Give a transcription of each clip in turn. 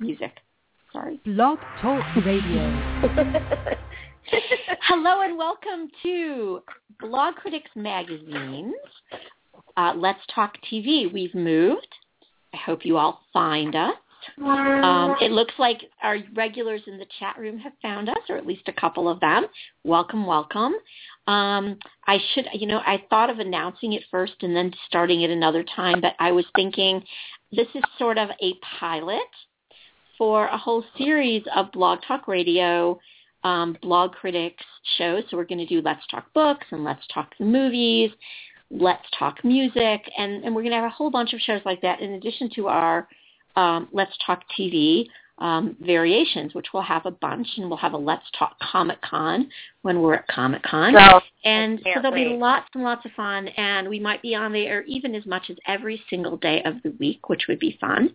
music. Sorry. Blog Talk Radio. Hello and welcome to Blogcritics Magazine's uh, Let's Talk TV. We've moved. I hope you all find us. Um, it looks like our regulars in the chat room have found us, or at least a couple of them. Welcome, welcome. Um, I should, you know, I thought of announcing it first and then starting it another time, but I was thinking this is sort of a pilot for a whole series of Blog Talk Radio um, blog critics shows. So we're going to do Let's Talk Books and Let's Talk the Movies, Let's Talk Music, and, and we're going to have a whole bunch of shows like that in addition to our um, Let's Talk TV um, variations, which we'll have a bunch, and we'll have a Let's Talk Comic Con when we're at Comic Con, So, and so there'll be lots and lots of fun, and we might be on there even as much as every single day of the week, which would be fun.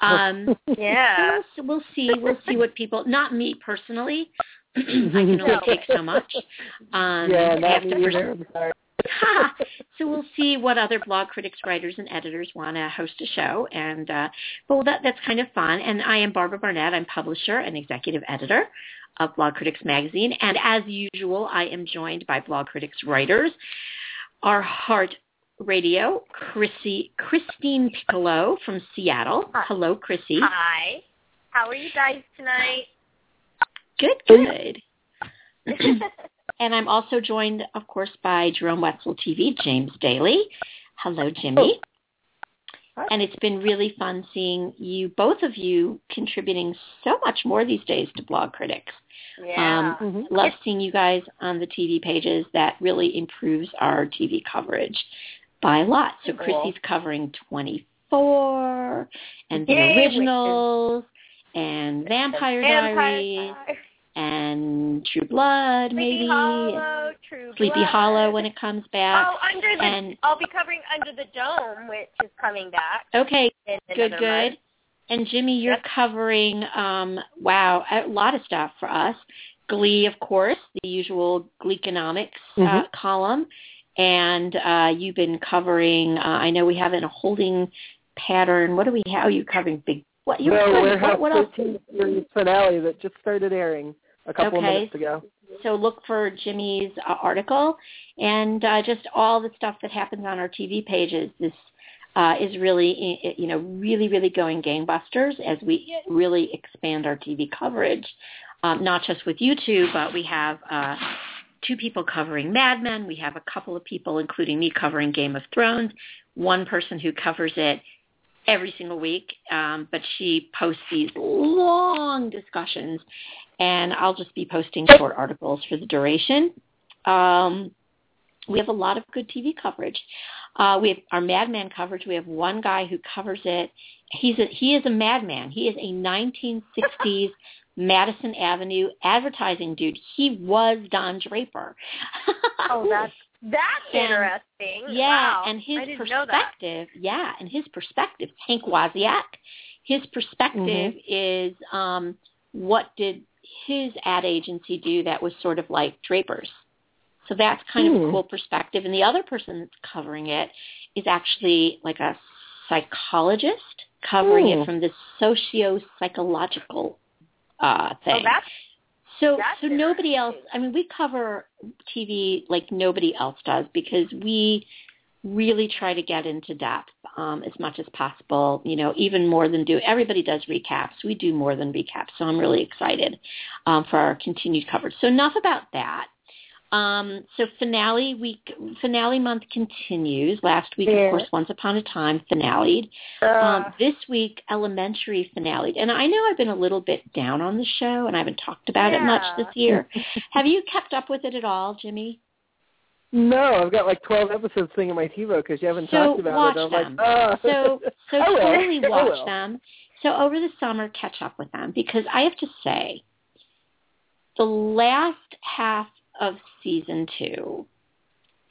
Um, yeah. we'll, we'll see. We'll see what people. Not me personally. I can only take so much. Um, yeah, I not have me to either. I'm so we'll see what other blog critics, writers, and editors want to host a show, and uh, well, that that's kind of fun. And I am Barbara Barnett. I'm publisher and executive editor of Blogcritics Magazine, and as usual, I am joined by Blogcritics writers, our heart radio, Chrissy Christine Piccolo from Seattle. Hi. Hello, Chrissy. Hi. How are you guys tonight? Good, good. And I'm also joined, of course, by Jerome Wetzel TV, James Daly. Hello, Jimmy. Hi. And it's been really fun seeing you, both of you, contributing so much more these days to Blogcritics. yeah. Um, love seeing you guys on the TV pages. That really improves our TV coverage by a lot. So Cool. Chrissy's covering 24 and the Yay, which originals and Vampire, Vampire Diaries Diaries, and True Blood, Sleepy maybe. Hollow, True Sleepy Blood. Hollow when it comes back. Oh, under the and- I'll be covering Under the Dome, which is coming back. Okay, good, good. month. And Jimmy, you're Yep. covering um, wow a lot of stuff for us. Glee, of course, the usual Gleeconomics uh, Mhm. column, and uh, you've been covering. Uh, I know we have it in a holding pattern. What do we have? Are you covering big? What you the what, Warehouse what else? 13 series finale that just started airing a couple Okay. of minutes ago. So look for Jimmy's uh, article and uh, just all the stuff that happens on our TV pages. This uh, is really, you know, really, really going gangbusters as we really expand our TV coverage, um, not just with you two, but we have uh, two people covering Mad Men. We have a couple of people, including me, covering Game of Thrones. One person who covers it every single week, um, but she posts these long discussions, and I'll just be posting short articles for the duration. Um, we have a lot of good TV coverage. Uh, we have our Mad Men coverage. We have one guy who covers it. He's a, he is a madman. He is a 1960s Madison Avenue advertising dude. He was Don Draper. Oh, that's that's And- interesting. Yeah, wow. and his I didn't know that. perspective, yeah, and his perspective, Hank Wozniak, his perspective is um, what did his ad agency do that was sort of like Draper's. So that's kind of a Hmm. cool perspective. And the other person that's covering it is actually like a psychologist covering Hmm. it from this socio-psychological uh, thing. Oh, that's So That's so nobody else. I mean, we cover TV like nobody else does because we really try to get into depth um, as much as possible. You know, even more than do everybody does recaps. We do more than recaps. So I'm really excited um, for our continued coverage. So enough about that. Um, so finale week, finale month continues. Last week, Yeah. of course, Once Upon a Time finaleed. uh, Um, this week, Elementary finale, and I know I've been a little bit down on the show, and I haven't talked about it much this year. Have you kept up with it at all, Jimmy? No, I've got like 12 episodes sitting in my TiVo because you haven't So talked about it. I'm them. like, ah. So, so totally watch them. So over the summer, catch up with them because I have to say, the last half of season two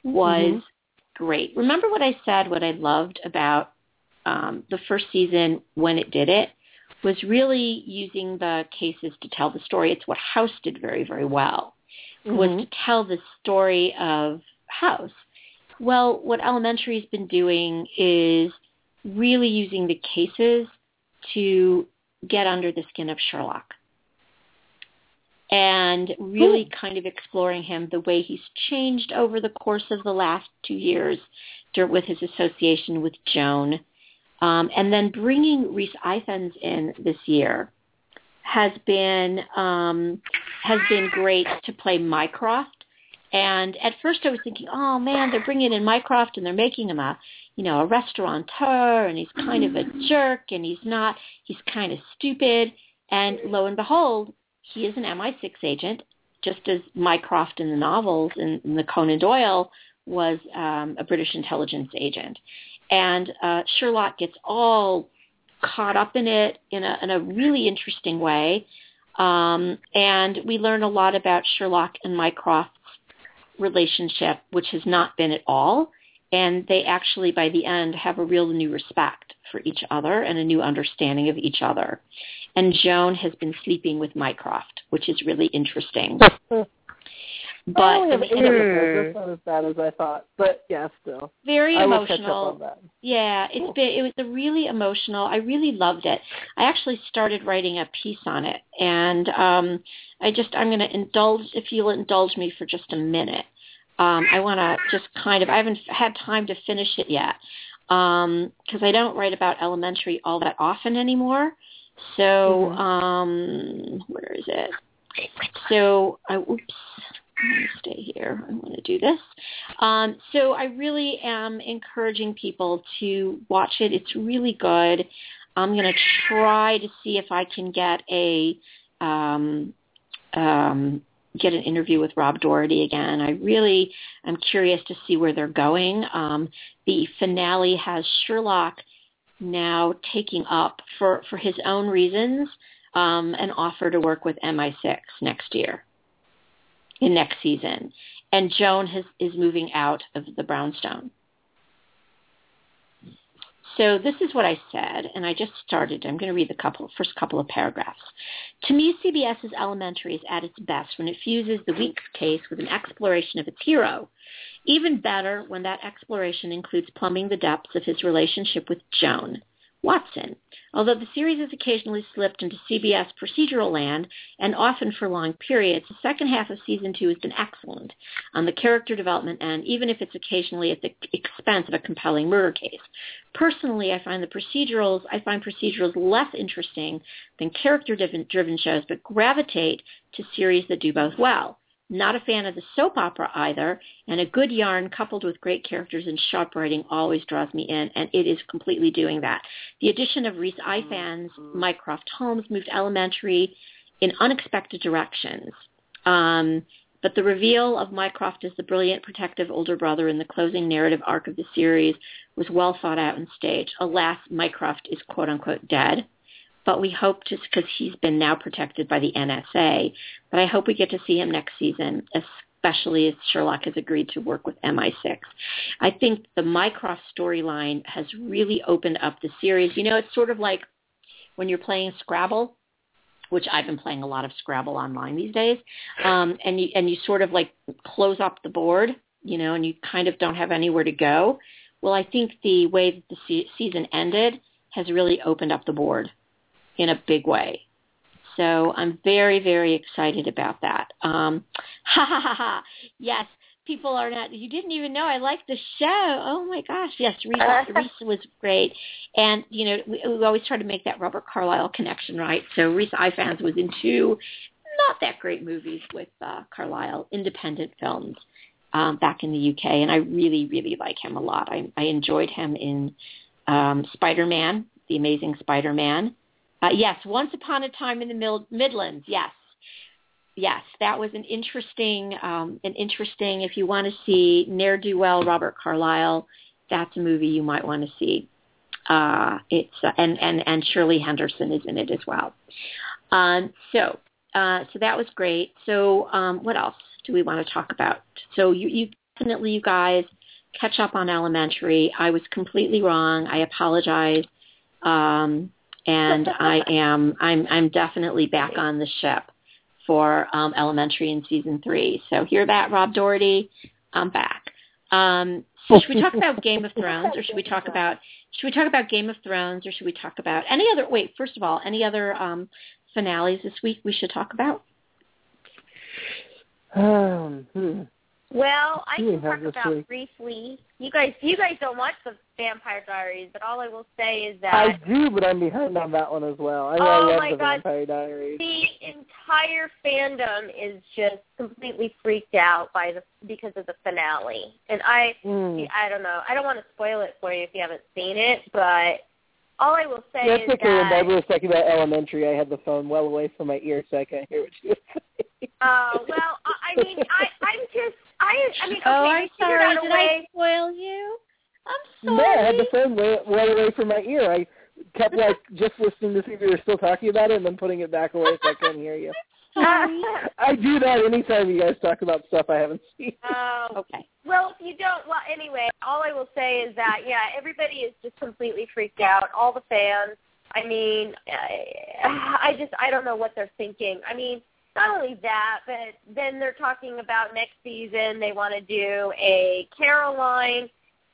was Mhm. great. Remember what I said? What I loved about um, the first season when it did it was really using the cases to tell the story. It's what House did very, very well was Mhm. to tell the story of House. Well, what Elementary's been doing is really using the cases to get under the skin of Sherlock and really kind of exploring him the way he's changed over the course of the last two years with his association with Joan. Um, and then bringing Rhys Ifans in this year has been um, has been great to play Mycroft. And at first I was thinking, oh man, they're bringing in Mycroft and they're making him a, you know, a restaurateur and he's kind of a jerk and he's not, he's kind of stupid. And lo and behold, he is an MI6 agent, just as Mycroft in the novels in the Conan Doyle was um, a British intelligence agent. And uh, Sherlock gets all caught up in it in a, in a really interesting way. Um, and we learn a lot about Sherlock and Mycroft's relationship, which has not been at all. And they actually, by the end, have a real new respect for each other and a new understanding of each other. And Joan has been sleeping with Mycroft, which is really interesting. But I only have eight episodes. That's not as bad as I thought, but yeah, still. Very I emotional. Yeah, it's cool. been it was a really emotional. I really loved it. I actually started writing a piece on it, and um, I just I'm going to indulge if you'll indulge me for just a minute. Um, I want to just kind of I haven't had time to finish it yet because um, I don't write about elementary all that often anymore. So Mhm. um, where is it? So I oops. Stay here. I want to do this. Um, so I really am encouraging people to watch it. It's really good. I'm going to try to see if I can get a um, um, get an interview with Rob Doherty again. I really am curious to see where they're going. Um, the finale has Sherlock now taking up for for his own reasons um, an offer to work with MI6 next year in next season. And Joan has, is moving out of the brownstone. So this is what I said, and I just started. I'm going to read the couple, first couple of paragraphs. To me, CBS's Elementary is at its best when it fuses the weak case with an exploration of its hero. Even better when that exploration includes plumbing the depths of his relationship with Joan. Watson. Although the series has occasionally slipped into CBS procedural land, and often for long periods, the second half of season two has been excellent on the character development end, even if it's occasionally at the expense of a compelling murder case. Personally, I find the procedurals I find procedurals less interesting than character-driven shows, but gravitate to series that do both well. Not a fan of the soap opera either, and a good yarn coupled with great characters and sharp writing always draws me in, and it is completely doing that. The addition of Rhys Ifans, Mycroft Holmes moved Elementary in unexpected directions. Um, but the reveal of Mycroft as the brilliant protective older brother in the closing narrative arc of the series was well thought out and staged. Alas, Mycroft is quote unquote dead but we hope just because he's been now protected by the NSA. But I hope we get to see him next season, especially as Sherlock has agreed to work with MI6. I think the Mycroft storyline has really opened up the series. You know, it's sort of like when you're playing Scrabble, which I've been playing a lot of Scrabble online these days, um, and you and you sort of like close up the board, you know, and you kind of don't have anywhere to go. Well, I think the way that the se- season ended has really opened up the board in a big way. So I'm very, very excited about that. Um, ha ha ha ha. Yes, people are not. You didn't even know I liked the show. Oh my gosh, yes, Rhys, Rhys was great, and you know we, we always try to make that Robert Carlyle connection, right? So Rhys Ifans was in two not that great movies with uh, Carlyle, independent films um, back in the UK, and I really, really like him a lot. I, I enjoyed him in um, Spider-Man, The Amazing Spider-Man. Uh, yes, Once Upon a Time in the Mid- Midlands. Yes, yes, that was an interesting, um, an interesting. If you want to see ne'er do well Robert Carlyle, that's a movie you might want to see. Uh, it's uh, and and and Shirley Henderson is in it as well. Um, so uh, so that was great. So um, what else do we want to talk about? So you, you definitely, you guys, catch up on Elementary. I was completely wrong. I apologize. Um, and I am I'm I'm definitely back on the ship for um, Elementary in season three. So hear that, Rob Doherty? I'm back. Um, so should we talk about Game of Thrones, or should we talk about should we talk about Game of Thrones or should we talk about any other? Wait, first of all, any other um, finales this week we should talk about? Um, hmm. Well, I can talk about week. briefly. You guys, you guys don't watch the Vampire Diaries, but all I will say is that I do, but I'm behind on that one as well. I, I Oh love my the God. Vampire Diaries. the entire fandom is just completely freaked out by the because of the finale, and I, Mm. I don't know. I don't want to spoil it for you if you haven't seen it, but all I will say That's is okay. When that. Barbara was talking about elementary, I had the phone well away from my ear, so I can't hear what she was saying. Uh, well, I, I mean, I, I'm just, I, I mean, okay, oh, I'm sorry. Did way. I spoil you? I'm sorry. No, I had the phone way, well away from my ear. I kept like just listening to see if you were still talking about it, and then putting it back away so I couldn't hear you. sorry. I do that anytime you guys talk about stuff I haven't seen. Um, okay. Well, if you don't, well, anyway, all I will say is that yeah, everybody is just completely freaked out. All the fans. I mean, I, I just I don't know what they're thinking. I mean, not only that, but then they're talking about next season. They want to do a Caroline,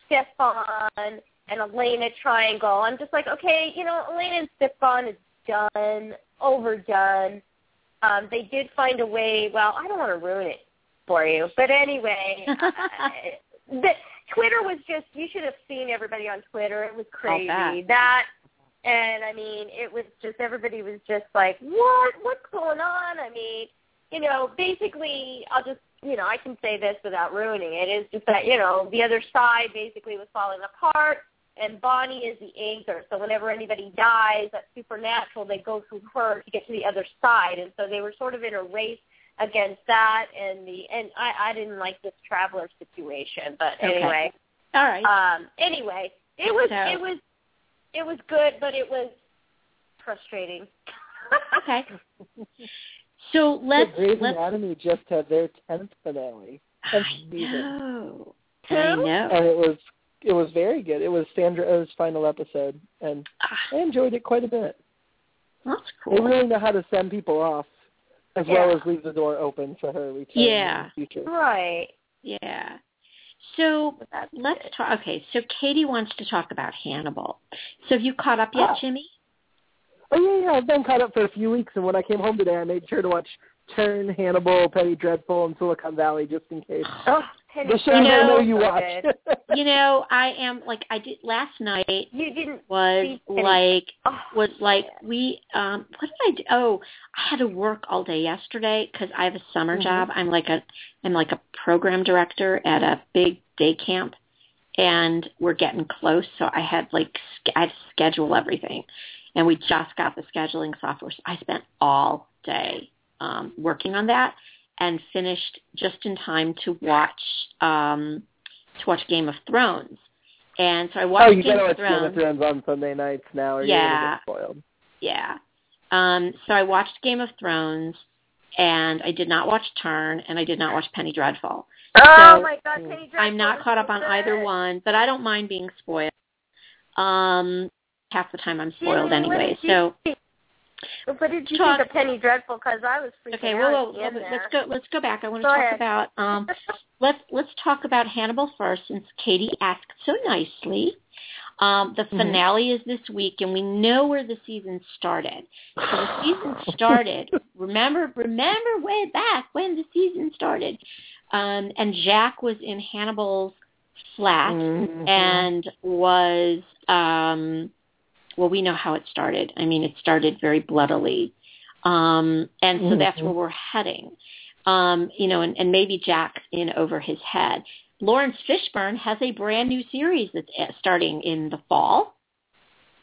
Stefan, and Elena triangle. I'm just like, okay, you know, Elena and Stefan is done, overdone. Um, they did find a way. Well, I don't want to ruin it for you, but anyway, I- the Twitter was just. You should have seen everybody on Twitter. It was crazy. That, and I mean, it was just everybody was just like, what? What's going on? I mean, you know, basically, I'll just. You know, I can say this without ruining it. Is just that you know the other side basically was falling apart, and Bonnie is the anchor. So whenever anybody dies, that's supernatural. They go through her to get to the other side, and so they were sort of in a race against that. And the and I I didn't like this traveler situation, but Okay. anyway, All right. um, anyway, it was So- it was it was good, but it was frustrating. okay. So let's Grey's let's. Anatomy just had their tenth finale, I tenth season, know. I know. and it was it was very good. It was Sandra Sandra's final episode, and Ah, I enjoyed it quite a bit. that's cool. They cool. really know how to send people off, as Yeah. well as leave the door open for her return Yeah. in the future. Right. Yeah. So let's talk. Okay, so Katie wants to talk about Hannibal. So have you caught up yet, Ah. Jimmy? Oh yeah, yeah. I've been caught up for a few weeks, and when I came home today, I made sure to watch Turn, Hannibal, Penny Dreadful, and Silicon Valley just in case. Oh, Penny The shows You I know- know you so watch. you know, I am like I did last night You didn't. was like Oh, was like we um what did I do? Oh, I had to work all day yesterday cuz I have a summer Mhm. job. I'm like a I'm like a program director at a big day camp and we're getting close so I had like I had to schedule everything. And we just got the scheduling software. So I spent all day um working on that and finished just in time to watch um to watch Game of Thrones. And so I watched oh, you Game gotta of watch Thrones. Game of Thrones on Sunday nights now, or Yeah. you're spoiled. Yeah. Um, so I watched Game of Thrones, and I did not watch Turn, and I did not watch Penny Dreadful. oh So, my God, Penny Dreadful I'm not caught up on either one, but I don't mind being spoiled. Um, half the time I'm spoiled anyway. So What did you Talk- think of Penny Dreadful? Because I was freaking okay, out well, at well, let's go. Let's go back. I want to Go talk ahead. about um, let's let's talk about Hannibal first, since Katie asked so nicely. Um, the Mhm. finale is this week, and we know where the season started. So the season started. remember, remember way back when the season started, um, and Jack was in Hannibal's flat Mhm. and was um, well, we know how it started. I mean, it started very bloodily, um, and so that's Mhm. where we're heading. Um, you know, and, and maybe Jack's in over his head. Laurence Fishburne has a brand new series that's uh, starting in the fall,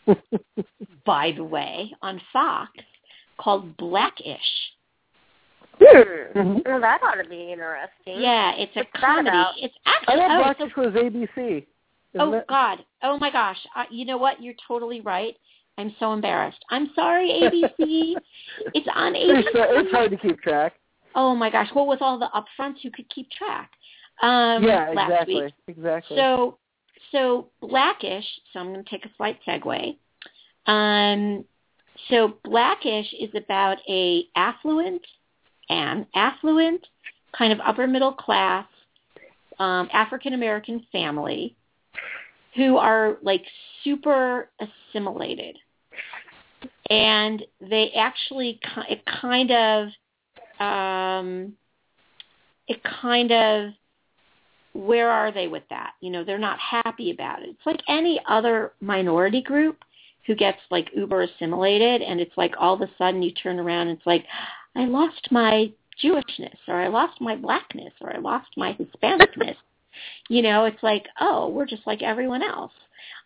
by the way, on Fox called Blackish. Hmm. Mhm. Well, that ought to be interesting. Yeah, it's a What's that comedy. about? It's I actually thought oh, Blackish was ABC. Oh it? God! Oh my gosh! You know what? You're totally right. I'm so embarrassed. I'm sorry, ABC. it's on It's, ABC. uh, it's hard to keep track. Oh my gosh! Well, with all the upfronts, you could keep track. Um, yeah, last exactly. week. Exactly. So, so Blackish. So I'm going to take a slight segue. Um, so Blackish is about a affluent, an affluent, kind of upper middle class um, African American family who are like super assimilated. And they actually it kind of um it kind of where are they with that? You know they're not happy about it. It's like any other minority group who gets like uber assimilated and it's like all of a sudden you turn around and it's like i lost my jewishness or i lost my blackness or i lost my hispanicness you know it's like oh we're just like everyone else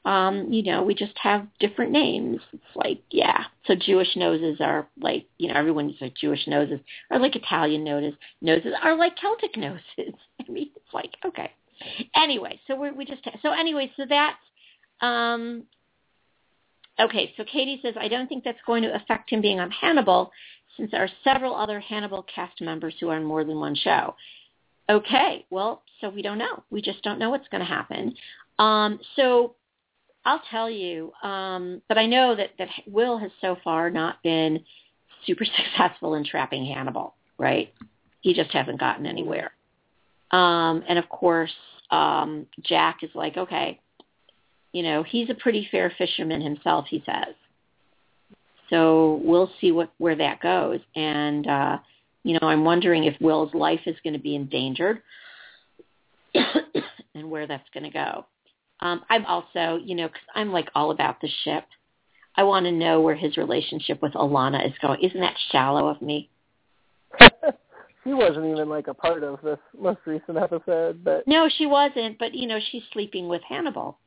um, you know, we just have different names. It's like, yeah. So Jewish noses are like, you know, everyone's like Jewish noses are like Italian noses. Noses are like Celtic noses. I mean, it's like, okay. Anyway, so we we just so anyway, so that's um okay. So Katie says I don't think that's going to affect him being on Hannibal, since there are several other Hannibal cast members who are on more than one show. Okay, well, so we don't know. We just don't know what's going to happen. Um, so I'll tell you, um, but I know that, that Will has so far not been super successful in trapping Hannibal, right? He just hasn't gotten anywhere. Um, and of course, um, Jack is like, okay, you know, he's a pretty fair fisherman himself, he says. So we'll see what where that goes. And uh, you know, I'm wondering if Will's life is going to be endangered and where that's going to go. Um, I'm also, you know, because I'm like all about the ship. I want to know where his relationship with Alana is going. Isn't that shallow of me? she wasn't even like a part of this most recent episode, but no, she wasn't. But you know, she's sleeping with Hannibal.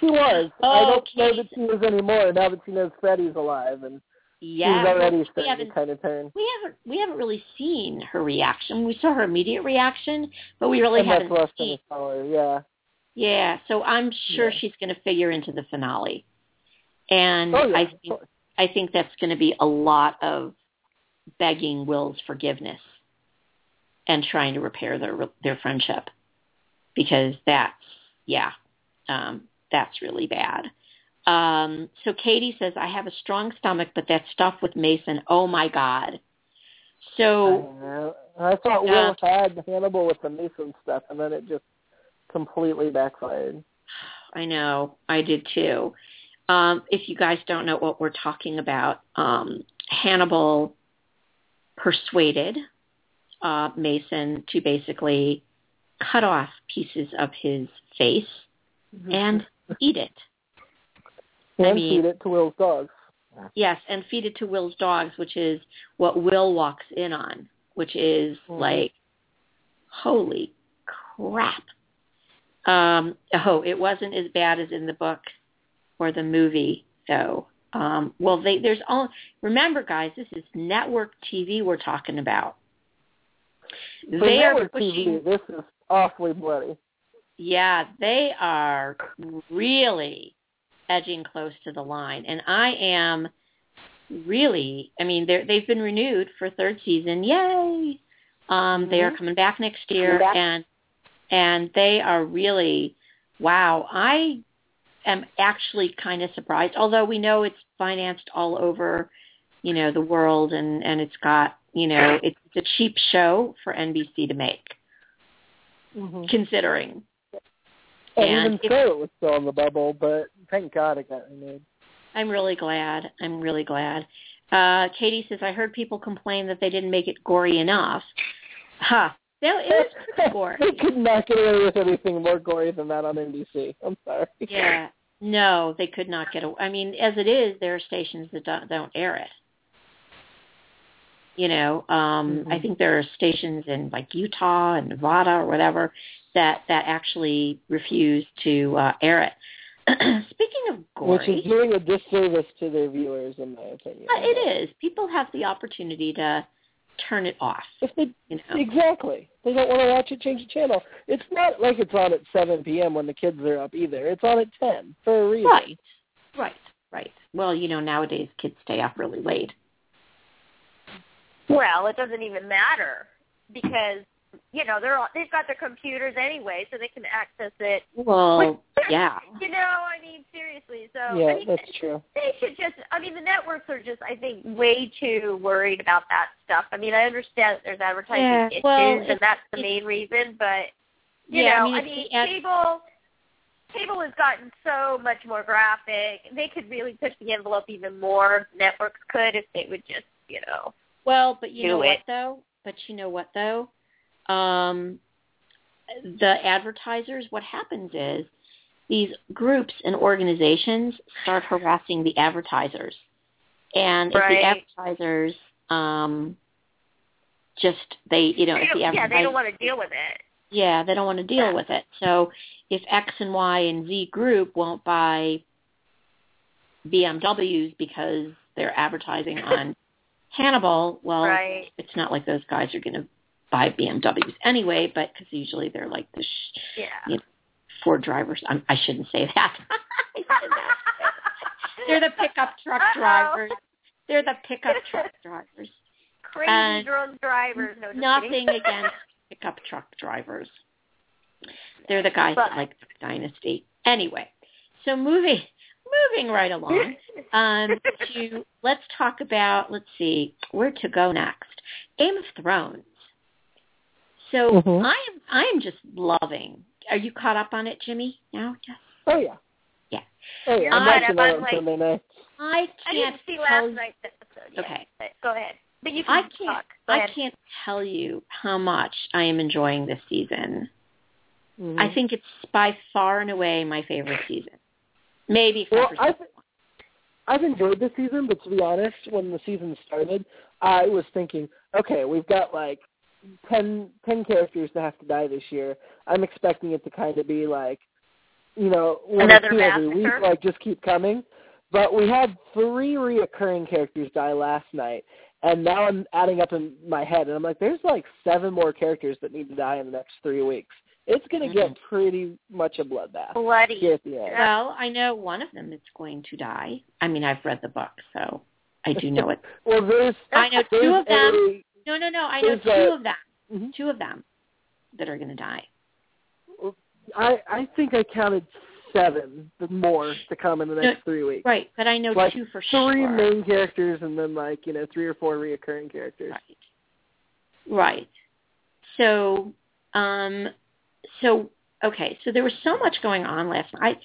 She was. Oh, I don't know that she is anymore now that she knows Freddy's alive, and Yeah, she's already we starting to haven't kind of turn. we haven't we haven't really seen her reaction. We saw her immediate reaction, but we really and haven't less than seen. a color, yeah. Yeah, so I'm sure Yeah. she's going to figure into the finale, and Oh yeah, I think. I think that's going to be a lot of begging Will's forgiveness and trying to repair their their friendship because that's yeah, um, that's really bad. Um, so Katie says, I have a strong stomach, but that stuff with Mason, oh my God. So Uh, I thought Uh, Will had Hannibal with the Mason stuff, and then it just completely backfired. I know, I did too. Um, if you guys don't know what we're talking about, um, Hannibal persuaded uh, Mason to basically cut off pieces of his face and eat it. And I mean- feed it to Will's dogs. Yes, and feed it to Will's dogs, which is what Will walks in on, which is Mhm. like, holy crap. Um, oh, it wasn't as bad as in the book or the movie, though. Um, well, they, there's all. Remember, guys, this is network TV we're talking about. For They are network pushing. TV, this is awfully bloody. Yeah, they are really edging close to the line, and I am really. I mean, they're they've been renewed for third season. Yay! Um, They are Mhm. coming back next year, back. and and they are really wow. I am actually kind of surprised, although we know it's financed all over, you know, the world, and and it's got you know it's a cheap show for NBC to make, Mm-hmm. considering. And, And even so, it was still on the bubble, but thank God it got renewed. I'm really glad. I'm really glad. Uh, Katie says, I heard people complain that they didn't make it gory enough. Ha. No, it was pretty gory. they could not get away with anything more gory than that on NBC. I'm sorry. Yeah. No, they could not get away. I mean, as it is, there are stations that don't, don't air it. You know, um, I Mhm. think there are stations in like Utah and Nevada or whatever that that actually refuse to uh, air it. Speaking of gory, Which is doing a disservice to their viewers, in my opinion. Uh, it is. People have the opportunity to turn it off. If they You know, Exactly. They don't want to watch it, change the channel. It's not like it's on at 7 p.m. when the kids are up either. It's on at 10 for a reason. right, right, right. Well, you know, nowadays kids stay up really late. Well, it doesn't even matter because you know they're all, they've got their computers anyway, so they can access it. Well, yeah, You know, I mean, seriously. So Yeah, I mean, that's true. they should just. I mean, the networks are just, I think, way too worried about that stuff. I mean, I understand that there's advertising Yeah, issues, well, and that's the main reason. But you yeah. know, I mean, I mean, cable. cable has gotten so much more graphic. They could really push the envelope even more. Networks could if they would just, you know. Well, but you know it. what though? But you know what though? Um, the advertisers, what happens is these groups and organizations start harassing the advertisers, and if the advertisers um, just they you know They if the yeah, they don't want to deal with it. yeah, they don't want to deal with it. So if X and Y and Z group won't buy BMWs because they're advertising on Hannibal, well, Right. it's not like those guys are going to buy BMWs anyway, but because usually they're like the sh- Yeah. you know, Ford drivers. I'm, I shouldn't say that. I should not say that. They're the pickup truck Uh-oh. drivers. They're the pickup truck drivers. Crazy And drunk drivers. No, Nothing against pickup truck drivers. They're the guys But- that like Duck Dynasty. Anyway, so moving moving right along um, to let's talk about let's see where to go next. Game of Thrones. So Mhm. I am I am just loving. Are you caught up on it, Jimmy? Now, yes. Oh yeah. Yeah. Oh yeah. You're I'm right, watching I'm that on, on like- Sunday night. I I can't didn't see tell last night's episode. Yet, Okay. Go ahead. But you can I can't. talk. I can't tell you how much I am enjoying this season. Mhm. I think it's by far and away my favorite season. Maybe Well, I season th- I've enjoyed this season, but to be honest, when the season started, I was thinking, okay, we've got like ten ten characters that have to die this year. I'm expecting it to kind of be like, you know, one Another or two every week, like just keep coming. But we had three reoccurring characters die last night, and now I'm adding up in my head, and I'm like, there's like seven more characters that need to die in the next three weeks. It's going to get mm-hmm. pretty much a bloodbath Bloody. at the end. Well, I know one of them is going to die. I mean, I've read the book, so I do know it. Well, there's I know two of them. No, no, no. I know two a- of them. Mhm. Two of them that are going to die. I I think I counted seven more to come in the next three weeks. Right, but I know Like two for three sure. main characters and then like you know three or four reoccurring characters. Right. Right. So, um, so okay. So there was so much going on last night.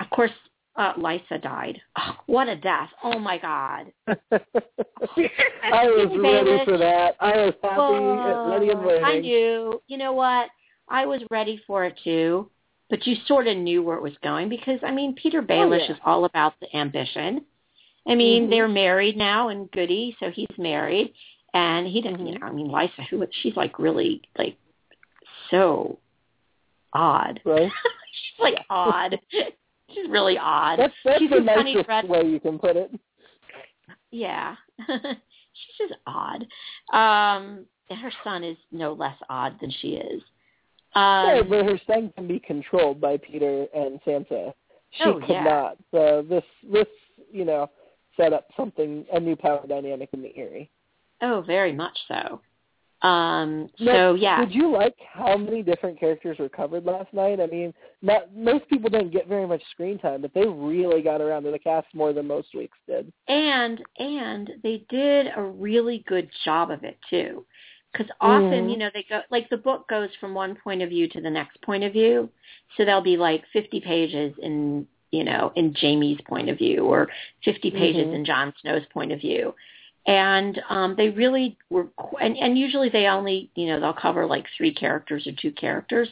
I, of course, uh, Lysa died. Oh, what a death! Oh my God. I was ready for that. I was happy, Whoa. ready and waiting. I knew. You know what? I was ready for it too, but you sort of knew where it was going because I mean, Petyr Baelish Oh, yeah. is all about the ambition. I mean, Mhm. they're married now, and Goody, so he's married, and he didn't. You Mhm. know, I mean, Lysa, who she's like really like so odd. Right? she's like odd. She's really odd. That's that's she's the a funny nicest red way you can put it. yeah. She's just odd. Um and her son is no less odd than she is. yeah, Um but her son can be controlled by Petyr and Sansa. She Oh, could yeah. not. So this this you know set up something a new power dynamic in the Eyrie. oh, very much so. Um Now, so yeah. Did you like how many different characters were covered last night? I mean, not most people didn't get very much screen time, but they really got around to the cast more than most weeks did. and and they did a really good job of it too because often Mhm. you know they go like the book goes from one point of view to the next point of view so there'll be like 50 pages in you know in jaime's point of view or 50 pages Mhm. in jon snow's point of view and um they really were and, and usually they only you know they'll cover like three characters or two characters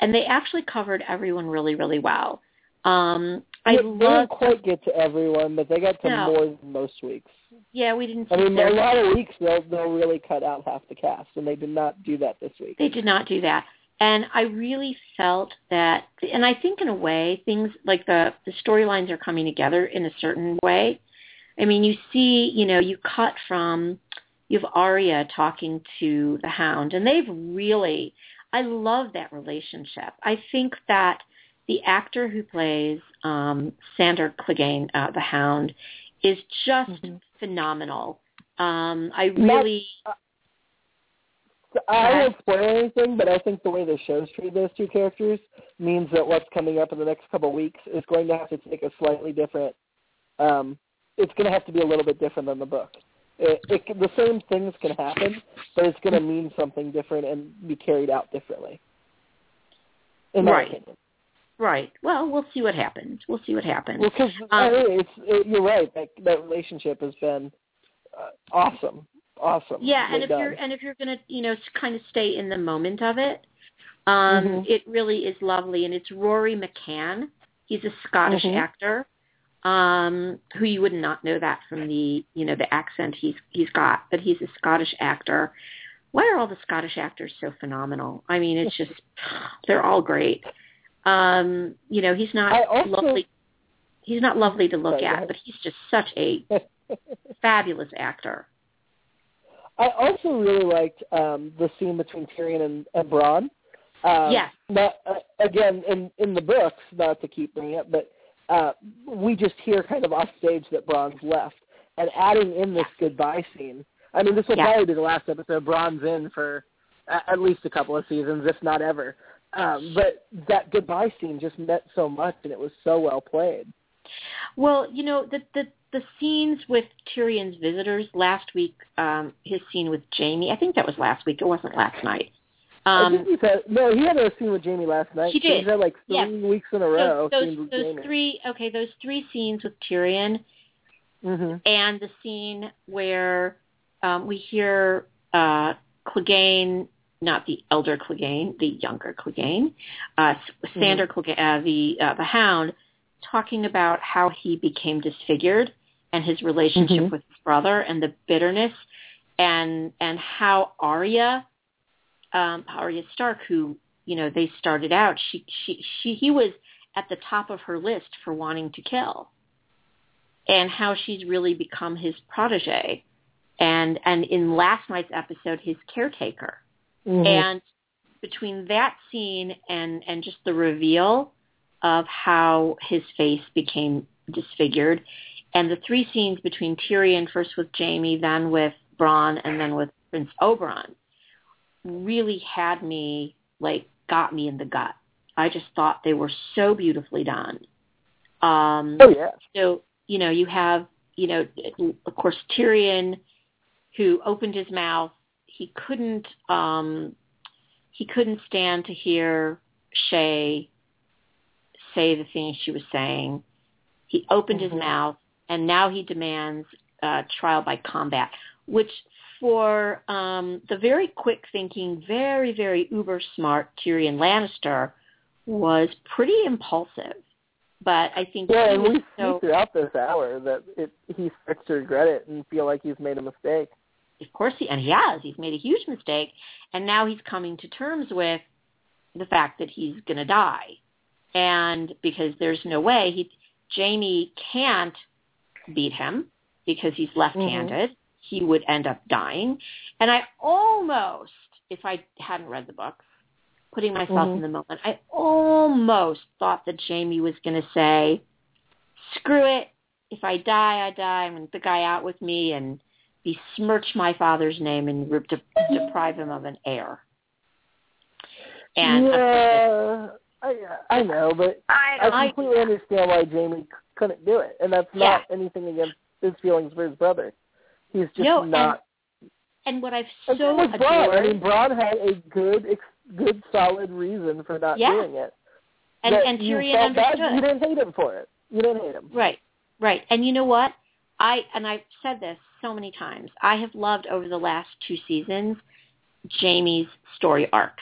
and they actually covered everyone really really well um i they, didn't quite get to everyone, but they got to No. more than most weeks. yeah we didn't I mean, a lot of weeks they'll they'll really cut out half the cast, and they did not do that this week. They did not do that. And I really felt that, and I think in a way, things like the, the storylines are coming together in a certain way. I mean, you see, you know, you cut from, you have Arya talking to the Hound, and they've really, I love that relationship. I think that the actor who plays um, Sandor Clegane, uh, the Hound, is just Mhm. phenomenal. Um, I really, So I won't spoil anything, but I think the way the show's treated those two characters means that what's coming up in the next couple of weeks is going to have to take a slightly different. Um, it's going to have to be a little bit different than the book. It, it, the same things can happen, but it's going to mean something different and be carried out differently. In my Right. opinion. Right. Well, we'll see what happens. We'll see what happens. Well, because Um, I mean, it's it, you're right. That that relationship has been uh, awesome, awesome. Yeah, and if done. you're and if you're gonna you know kind of stay in the moment of it, um, Mhm. it really is lovely, and it's Rory McCann. He's a Scottish Mhm. actor, um, who you would not know that from the you know the accent he's he's got, but he's a Scottish actor. Why are all the Scottish actors so phenomenal? I mean, it's just they're all great. Um, you know, he's not also- lovely. He's not lovely to look at, but he's just such a fabulous actor. I also really liked um, the scene between Tyrion and, and Bronn. Um, Yes. Not, uh, again, in in the books, not to keep bringing it, but uh, we just hear kind of off stage that Bronn's left, and adding in this goodbye scene. I mean, this will Yeah. probably be the last episode Bronn's in for at least a couple of seasons, if not ever. Um, but that goodbye scene just meant so much, and it was so well played. Well, you know, the the the scenes with Tyrion's visitors last week, um, his scene with Jaime, I think that was last week. It wasn't last night. Um, he said no. He had a scene with Jaime last night. He did. He's had like three Yeah. weeks in a row. those those, those three okay, those three scenes with Tyrion hmm and the scene where um, we hear uh, Clegane, not the elder Clegane, the younger Clegane, uh, Sandor Clegane, uh, the uh, the Hound, talking about how he became disfigured and his relationship Mhm. with his brother and the bitterness, and and how Arya, um, Arya Stark, who you know they started out, she she she he was at the top of her list for wanting to kill and how she's really become his protege and and in last night's episode his caretaker Mhm. and between that scene and and just the reveal of how his face became disfigured and the three scenes between Tyrion first with Jaime then with Bronn and then with Prince Oberyn really had me like got me in the gut I just thought they were so beautifully done um oh yeah. so you know you have you know of course Tyrion who opened his mouth he couldn't um he couldn't stand to hear Shae say the things she was saying he opened his Mhm. mouth and now he demands uh trial by combat which for um the very quick thinking very very uber smart Tyrion Lannister was pretty impulsive. But I think Yeah, and we see so throughout this hour that it he starts to regret it and feel like he's made a mistake. of course he and he has. He's made a huge mistake. And now he's coming to terms with the fact that he's going to die. And because there's no way he Jaime can't beat him because he's left-handed he would end up dying and I almost if I hadn't read the book, putting myself Mhm. in the moment I almost thought that Jaime was going to say screw it if I die I die I'm going to the guy out with me and besmirch my father's name and re- de- deprive him of an heir. And yeah, I I know, but I I don't. I- completely understand why Jaime couldn't do it, and that's not anything against his feelings for his brother. He's just No, not. and what I've And so with Bronn. I mean, Bronn had a good, good, solid reason for not Yeah. doing it. and, and you Tyrion felt bad. understood. You didn't hate him for it. You didn't hate him. Right, right. And you know what? I and I've said this so many times. I have loved over the last two seasons Jaime's story arc.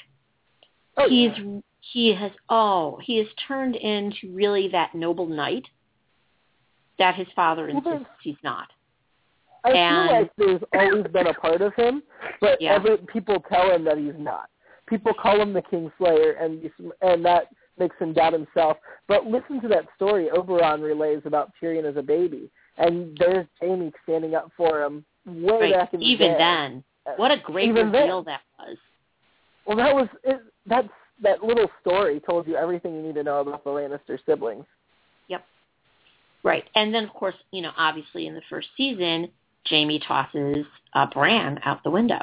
Oh, he's yeah. he has oh he has turned into really that noble knight that his father insists he's not. I and- feel like there's always been a part of him, but Yeah. every, people tell him that he's not. People call him the Kingslayer, and and that makes him doubt himself. But listen to that story Oberyn relays about Tyrion as a baby, and there's Jaime standing up for him way Right. back in the Even day. then, what a great Even then. reveal that was. Well, that was it, that's that little story told you everything you need to know about the Lannister siblings. Yep. Right. And then, of course, you know, obviously in the first season, Jaime tosses uh, Bran out the window.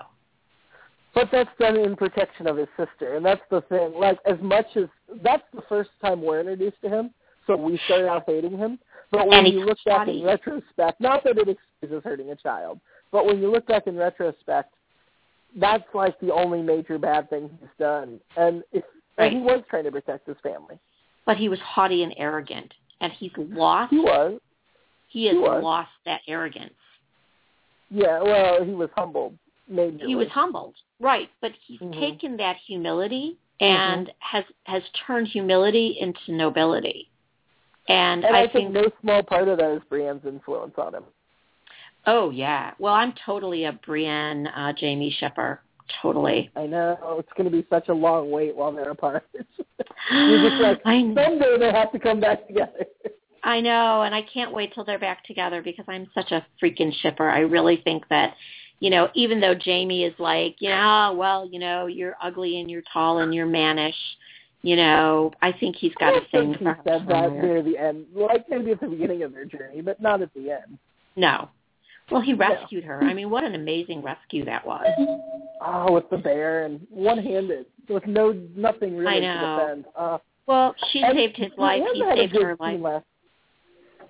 But that's done in protection of his sister, and that's the thing. Like as much as that's the first time we're introduced to him, so we started out hating him. But when you look back in retrospect, not that it excuses hurting a child, but when you look back in retrospect, that's like the only major bad thing he's done, and if Right. and he was trying to protect his family. but he was haughty and arrogant, and he's lost. He was. He has he lost that arrogance. Yeah, well, he was humbled. Maybe He was humbled, right? But he's Mhm. taken that humility Mm-hmm. and has has turned humility into nobility. And, And I, I, think, no small part of that is Brienne's influence on him. oh yeah, well I'm totally a Brienne uh, Jaime shipper, totally. I know it's going to be such a long wait while they're apart. You're just like I know. someday they have to come back together. I know, and I can't wait till they're back together because I'm such a freaking shipper. I really think that, you know, even though Jaime is like, yeah, well, you know, you're ugly and you're tall and you're mannish, you know, I think he's got a thing he for her said that near the end, like maybe at the beginning of their journey, but not at the end. No. Well, he rescued her. I mean, what an amazing rescue that was. Oh, with the bear and one-handed, with no nothing really I to know. defend. Uh, Well, she saved his life. He had saved her life. Last,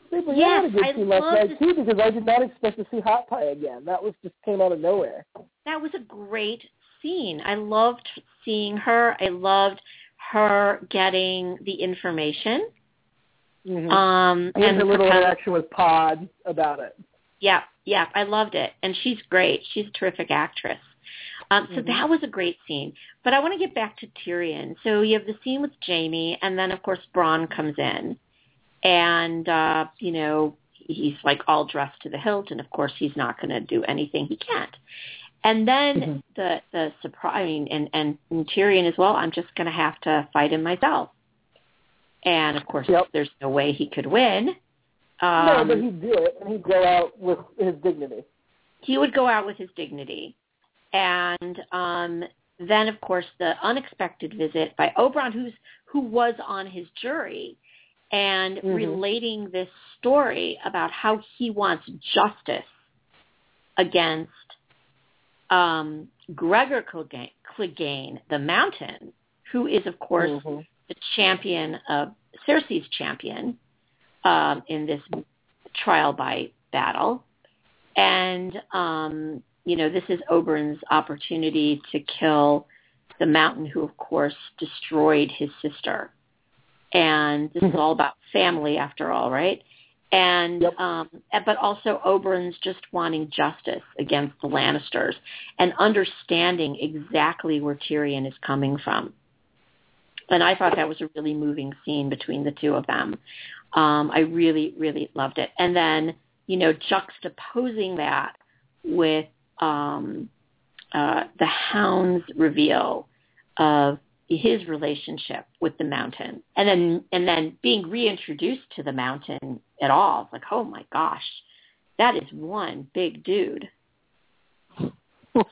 See, Brienne Yes, had a good I scene last night too because I did not expect to see Hot Pie again. That was just came out of nowhere. That was a great scene. I loved seeing her. I loved her getting the information. Mm-hmm. Um, and and her little propel- interaction with Pod about it. Yeah, yeah, I loved it, and she's great. She's a terrific actress. Um, so Mhm. that was a great scene. But I want to get back to Tyrion. So you have the scene with Jaime, and then of course Bronn comes in, and uh, you know he's like all dressed to the hilt, and of course he's not going to do anything he can't. And then Mhm. the the surprise, I mean, and, and and Tyrion as well. I'm just going to have to fight him myself. And of course, Yep. there's no way he could win. Um, no, but he'd do it, and he'd go out with his dignity. he would go out with his dignity. And um, then, of course, the unexpected visit by Oberyn, who's who was on his jury, and Mhm. relating this story about how he wants justice against um, Gregor Clegane, the Mountain, who is, of course, Mhm. the champion of Cersei's champion um, in this trial by battle. And, um, you know, this is Oberyn's opportunity to kill the mountain who, of course, destroyed his sister. And this is all about family after all, right? And Yep. um but also Oberyn's just wanting justice against the Lannisters and understanding exactly where Tyrion is coming from. And I thought that was a really moving scene between the two of them. Um, I really, really loved it. And then, you know, juxtaposing that with um, uh, the Hound's reveal of his relationship with the mountain, and then and then being reintroduced to the mountain at all. It's like, oh my gosh, that is one big dude.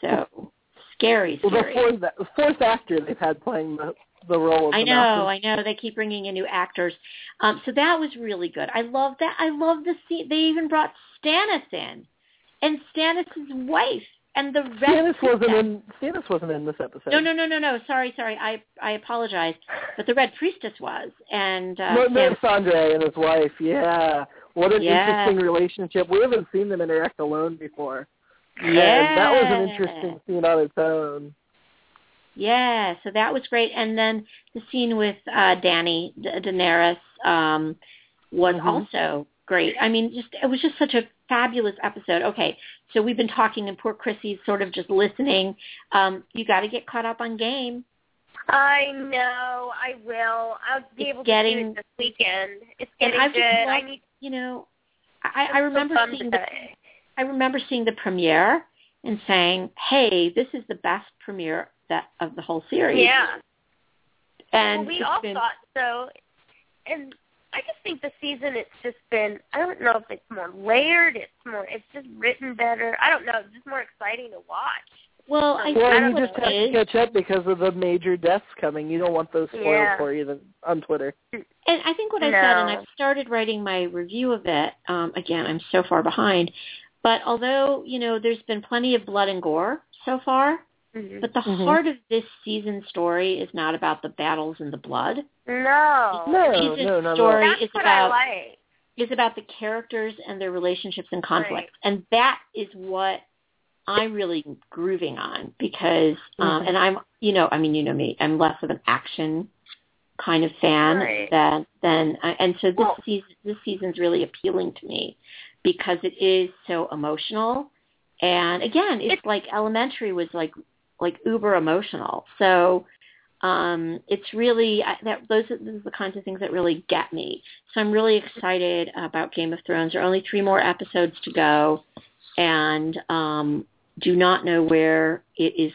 So scary, well, the fourth, the fourth actor they've had playing the the role of I know, Mountain. I know. They keep bringing in new actors. Um, so that was really good. I love that. I love the scene. They even brought Stannis in, and Stannis' wife, and the Red Stannis wasn't in. Stannis wasn't in this episode. No, no, no, no, no. Sorry, sorry. I I apologize. But the Red Priestess was, and uh, no, no, Sandre and his wife. Yeah, what an Yeah. interesting relationship. We haven't seen them interact alone before. yeah, And that was an interesting scene on its own. Yeah, so that was great. And then the scene with uh Danny Da- Daenerys um was Mhm. also great. I mean, just it was just such a fabulous episode. Okay, so we've been talking and poor Chrissy's sort of just listening. Um you got to get caught up on game. I know. I will. I'll be It's able to getting- do it this weekend. It's getting I've good. just I need. you know, I, I remember fun seeing the. I remember seeing the premiere and saying, "Hey, this is the best premiere that of the whole series." Yeah. and well, we all been, thought so, and I just think the season it's just been. I don't know if it's more layered. It's more. It's just written better. I don't know. It's just more exciting to watch. well, I Well, think you just it have to catch up because of the major deaths coming. You don't want those spoiled Yeah. for you on Twitter. And I think what I said, and I've started writing my review of it. Um, again, I'm so far behind. But although you know, there's been plenty of blood and gore so far, Mhm. but the Mhm. heart of this season story is not about the battles and the blood. No. No, no, no, no. story That's is what about I like. is about the characters and their relationships and conflicts, Right. and that is what I'm really grooving on because, um, Mhm. and I'm, you know, I mean, you know me, I'm less of an action kind of fan Right. that then and so this Well- season this season's really appealing to me because it is so emotional and again it's, It's- like elementary was like like uber emotional so um it's really I, that those are, those are the kinds of things that really get me so i'm really excited about game of thrones there are only three more episodes to go and um do not know where it is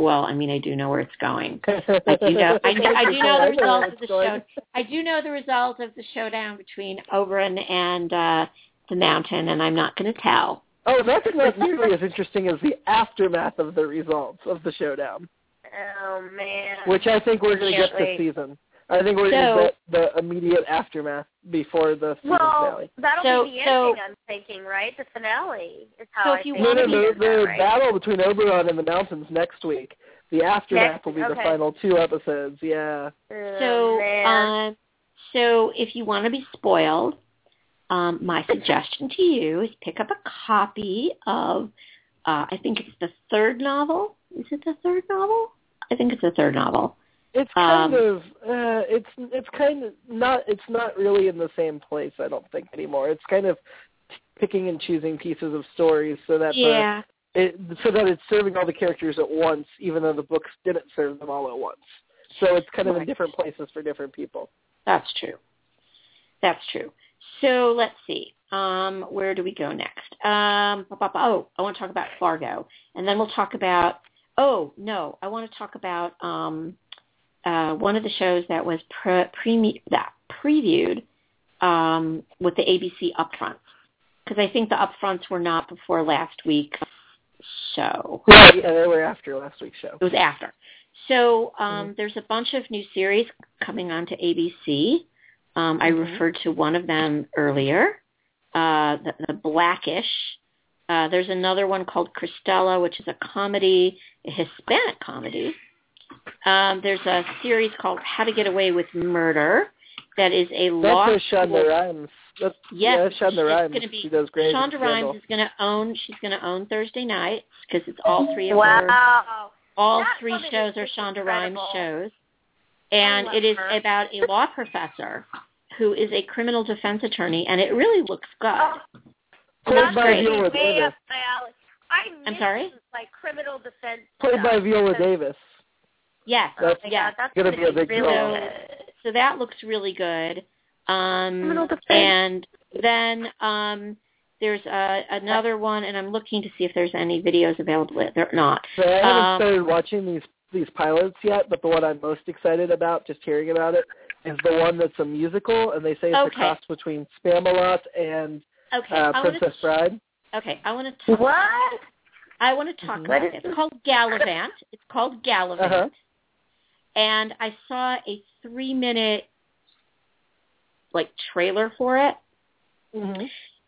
well i mean i do know where it's going I do know. I, know- I do know the results of the show. I do know the result of the showdown between Oberyn and uh, the Mountain, and I'm not going to tell. Oh, that's not nearly as interesting as the aftermath of the results of the showdown, Oh man. which I think we're going to Can't get this season. I think we're So- going to get the immediate aftermath before the season well, finale. that'll So- be the so- ending. I'm thinking, right? The finale is how So I if you think No, wanna no, it be- the, the now, right? battle between Oberyn and the mountains next week. The aftermath Next- will be the final two episodes. Yeah. Oh, So, man. um, so if you want to be spoiled, um, my suggestion to you is pick up a copy of, uh, I think it's the third novel. Is it the third novel? I think it's the third novel. It's kind Um, of uh it's it's kind of not it's not really in the same place I don't think anymore. It's kind of picking and choosing pieces of stories so that the, Yeah, it so that it's serving all the characters at once even though the books didn't serve them all at once. So it's kind of in different places for different people. That's true. That's true. So let's see. Um, where do we go next? Um, oh, I want to talk about Fargo, and then we'll talk about. Oh no, I want to talk about um, uh, one of the shows that was pre- pre- that previewed um, with the ABC upfronts because I think the upfronts were not before last week's show. Yeah, they were after last week's show. It was after. So um, there's a bunch of new series coming onto ABC. Um, I Mhm. referred to one of them earlier, uh, the, the Blackish. Uh, there's another one called Cristela, which is a comedy, a Hispanic comedy. Um, there's a series called How to Get Away with Murder that is a law That's where Shonda school- Rhimes. That's, Yes, yeah, that's Shonda it's Rhimes. gonna be- she does great. Shonda Rhimes is going to own. She's going to own Thursday nights because it's all three of her wow. all That three shows are just Shonda Rhimes shows. And it is her. about a law professor who is a criminal defense attorney, and it really looks good. Oh, Played that's by great. Viola Way Davis. up my alley. I I'm miss, sorry? Like criminal defense. Played stuff by Viola Davis. yes, Oh my yes. That's Gonna gonna be a big really draw. So that looks really good. Criminal Um, defense. and then um, there's uh, another one, and I'm looking to see if there's any videos available. They're not. So I haven't Um, started watching these these pilots yet, but the one I'm most excited about, just hearing about it, is the one that's a musical, and they say it's Okay. a cross between Spamalot and Okay, uh, I want Princess to. Bride. Okay, I want to. What? I want to talk about What this. is It's called Galavant. It's called Galavant. Uh-huh. And I saw a three minute like trailer for it. Mm-hmm.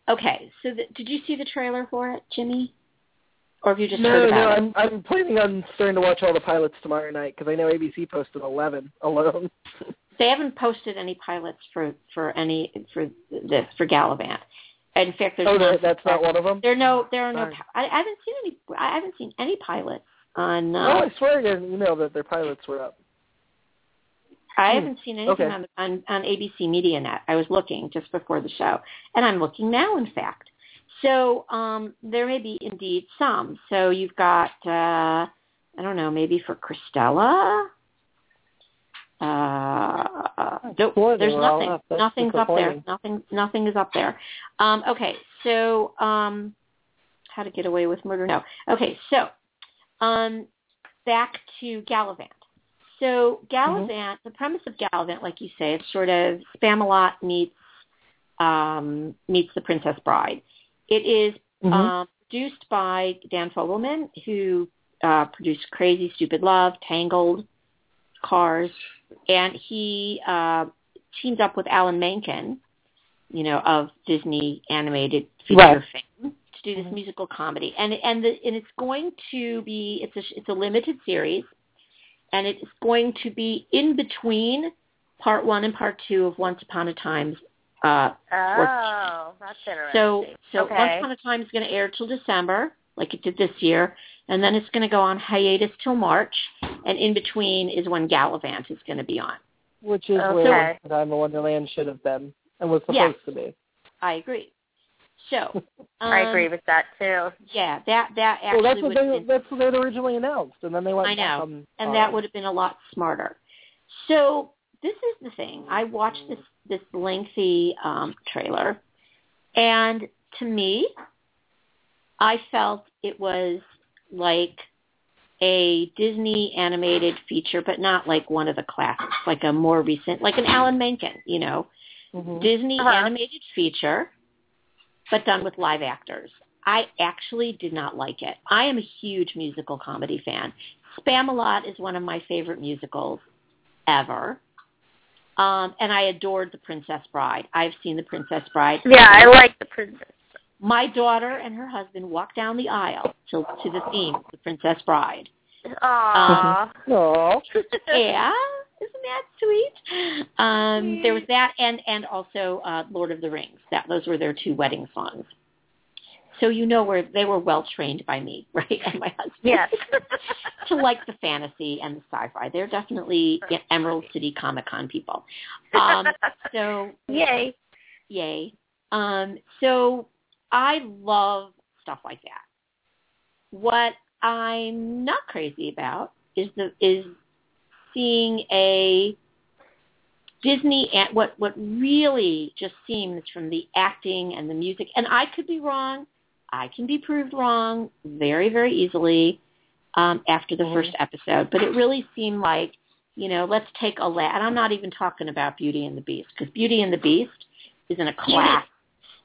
Okay, so the, did you see the trailer for it, Jimmy? Or have you just no, heard no, it? I'm I'm planning on starting to watch all the pilots tomorrow night because I know ABC posted 11 alone. They haven't posted any pilots for for any for this for Galavant. In fact, there's oh, no, that's not one of them. There are no there are no. Sorry. pi- I, I haven't seen any. I haven't seen any pilots on. Oh, Uh, I swear I got an email that their pilots were up. I Hmm. haven't seen anything Okay. on, on on ABC Media Net. I was looking just before the show, and I'm looking now. In fact, so um, there may be indeed some. So you've got uh, I don't know, maybe for Cristela. Uh, Boy, there's nothing. up. Nothing's up there. Nothing. Nothing is up there. Um, okay, so um, how to get away with murder? No. Okay, so um, back to Galavant. So Galavant, the premise of Galavant, like you say, it's sort of Spamalot meets um, meets The Princess Bride. It is Mhm. um, produced by Dan Fogelman, who uh, produced Crazy Stupid Love, Tangled, Cars, and he uh, teamed up with Alan Menken, you know, of Disney animated feature Right. fame, to do this Mhm. musical comedy. And and the, and it's going to be it's a it's a limited series, and it's going to be in between part one and part two of Once Upon a Time's uh, Oh, that's interesting. so, so okay. Once Upon a Time is going to air till December, like it did this year, and then it's going to go on hiatus till March, and in between is when Galavant is going to be on. which is Okay. where Time of Wonderland should have been and was supposed Yes. to be. I agree. So I um, agree with that too. Yeah, that that actually. well, that's what they been, that's what they'd originally announced, and then they went I know. on. and on that it. would have been a lot smarter. So this is the thing. I watched this this lengthy um, trailer, and to me, I felt it was like a Disney animated feature, but not like one of the classics, like a more recent, like an Alan Menken, you know, Mhm. Disney Uh-huh. animated feature, but done with live actors. I actually did not like it. I am a huge musical comedy fan. Spamalot is one of my favorite musicals ever. Um, and I adored The Princess Bride. I've seen The Princess Bride. Yeah, I like the princess. My daughter and her husband walked down the aisle to, to the theme, The Princess Bride. Aww. Aw. yeah, isn't that sweet? Um, there was that, and and also uh, Lord of the Rings. That those were their two wedding songs. So you know where they were well trained by me, right, and my husband. yes. to like the fantasy and the sci-fi. They're definitely Emerald City Comic Con people. Um, so Yay. yay. Um, so I love stuff like that. What I'm not crazy about is the is seeing a Disney and what what really just seems from the acting and the music and I could be wrong. I can be proved wrong very very easily um, after the Mhm. first episode, but it really seemed like you know let's take a la- and I'm not even talking about Beauty and the Beast because Beauty and the Beast is in a class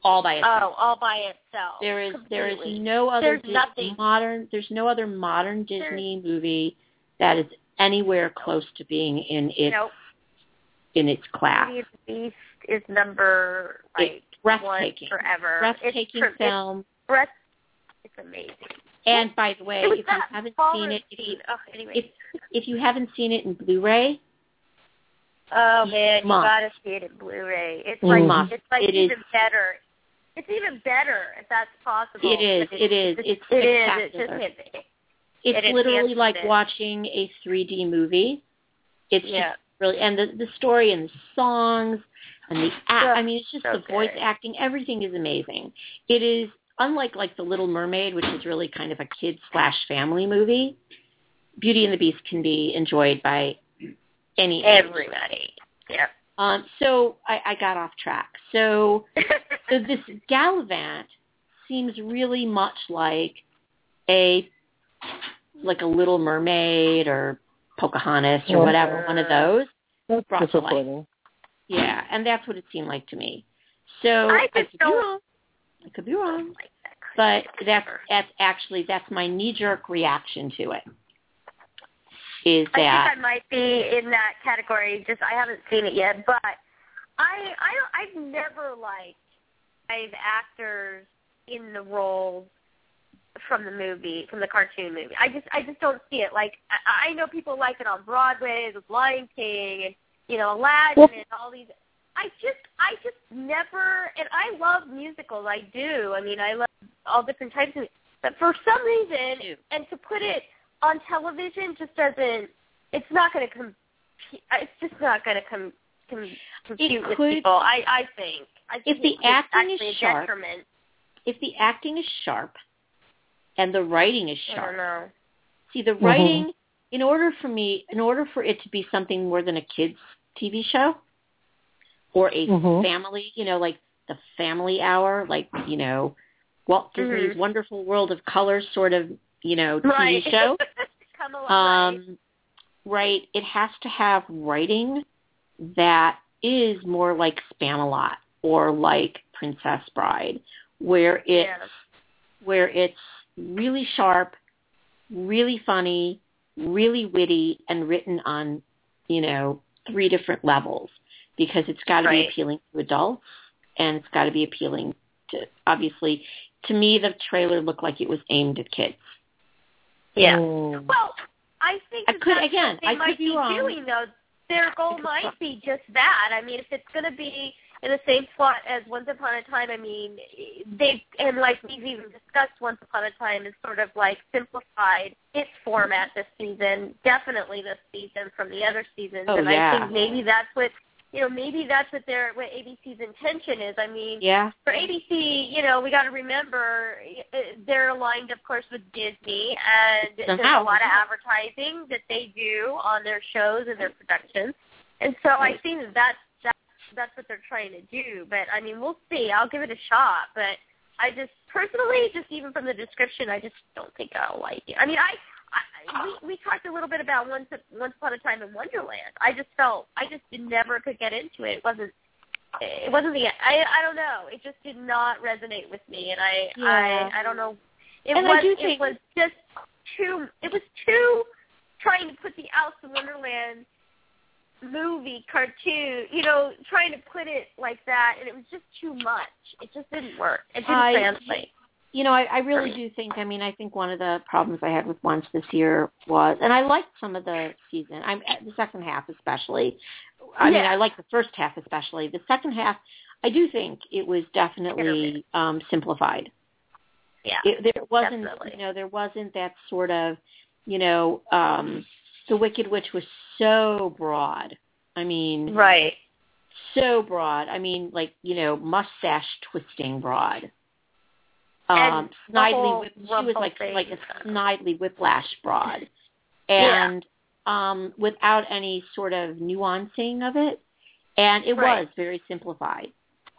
all by itself. Oh, all by itself. There is there is no other There's nothing. modern there's no other modern Disney movie that is anywhere close to being in its Nope. in its class. Beauty and the Beast is number like breathtaking. one forever. Breathtaking it's, film. It's, it's amazing. And by the way, if you haven't seen it, if you. Oh, anyway. if if you haven't seen it in Blu-ray, oh man, you must. gotta see it in Blu-ray. It's like it's like It is- even better. It's even better if that's possible. It is, But it is. It's It is. It's spectacular. just it's It literally like it. watching a 3D movie. It's yeah. just really and the the story and the songs and the act. I mean, it's just so the voice acting. Everything is amazing. It is unlike like the Little Mermaid, which is really kind of a kid slash family movie. Beauty and the Beast can be enjoyed by any. Everybody. Yeah. Um, so I, I got off track. So so this Galavant seems really much like a like a Little Mermaid or Pocahontas or whatever, one of those. That's Brought to life. Yeah, and that's what it seemed like to me. So I just don't-. I could be wrong, but that's that's actually that's my knee jerk reaction to it. Is that I that think I might be in that category. Just I haven't seen it yet, but I I don't, I've never liked I've actors in the roles from the movie from the cartoon movie. I just I just don't see it. Like I, I know people like it on Broadway with Lion King and you know Aladdin Well- and all these. I just I just never and I love musicals. I do. I mean I love all different types of. But for some reason, and to put it on television just doesn't. It's not going to com. It's just not going to com, com, compute with could- people. I I think. I think If the acting is sharp, detriment. if the acting is sharp and the writing is I sharp, don't know. See, the Mm-hmm. writing, in order for me, in order for it to be something more than a kids TV show or a Mhm. family, you know, like the family hour, like, you know, Walt Disney's Mhm. Wonderful World of Color sort of, you know, TV Right. show, Come along. um, right, it has to have writing that is more like Spamalot or like Princess Bride, where it's yeah. where it's really sharp, really funny, really witty, and written on, you know, three different levels because it's got to Right. be appealing to adults and it's got to be appealing to, obviously, to me the trailer looked like it was aimed at kids. Yeah. Mm. Well, I think I that could- that's again, they I could might be wrong. doing though. Their goal might be- be just that. I mean, if it's going to be, in the same plot as Once Upon a Time. I mean, they and like we've even discussed Once Upon a Time is sort of like simplified its format this season, definitely this season from the other seasons. Oh, and yeah. I think maybe that's what you know, maybe that's what their what ABC's intention is. I mean, Yeah. for ABC, you know, we got to remember uh, they're aligned, of course, with Disney, and there's a lot of advertising that they do on their shows and their productions. And so I think that that's that's, that's what they're trying to do. But I mean, we'll see. I'll give it a shot. But I just personally, just even from the description, I just don't think I'll like it. I mean, I. I, we we talked a little bit about once once upon a time in Wonderland. I just felt I just never could get into it. It wasn't it wasn't the I I don't know. It just did not resonate with me, and I Yeah. I I don't know. It And I was do it was just too. It was too trying to put the Alice in Wonderland movie cartoon. You know, trying to put it like that, and it was just too much. It just didn't work. It didn't I- translate. You know, I, I really do think. I mean, I think one of the problems I had with Once this year was, and I liked some of the season. I'm the second half especially. I mean, I liked the first half especially. The second half, I do think it was definitely um simplified. Yeah. It, there wasn't, Definitely. you know, there wasn't that sort of, you know, um the Wicked Witch was so broad. I mean, Right. so broad. I mean, like you know, mustache twisting broad. Um, snidely, whip, she was like thing. like a snidely whiplash broad, Yeah. and um, without any sort of nuancing of it, and it Right. was very simplified.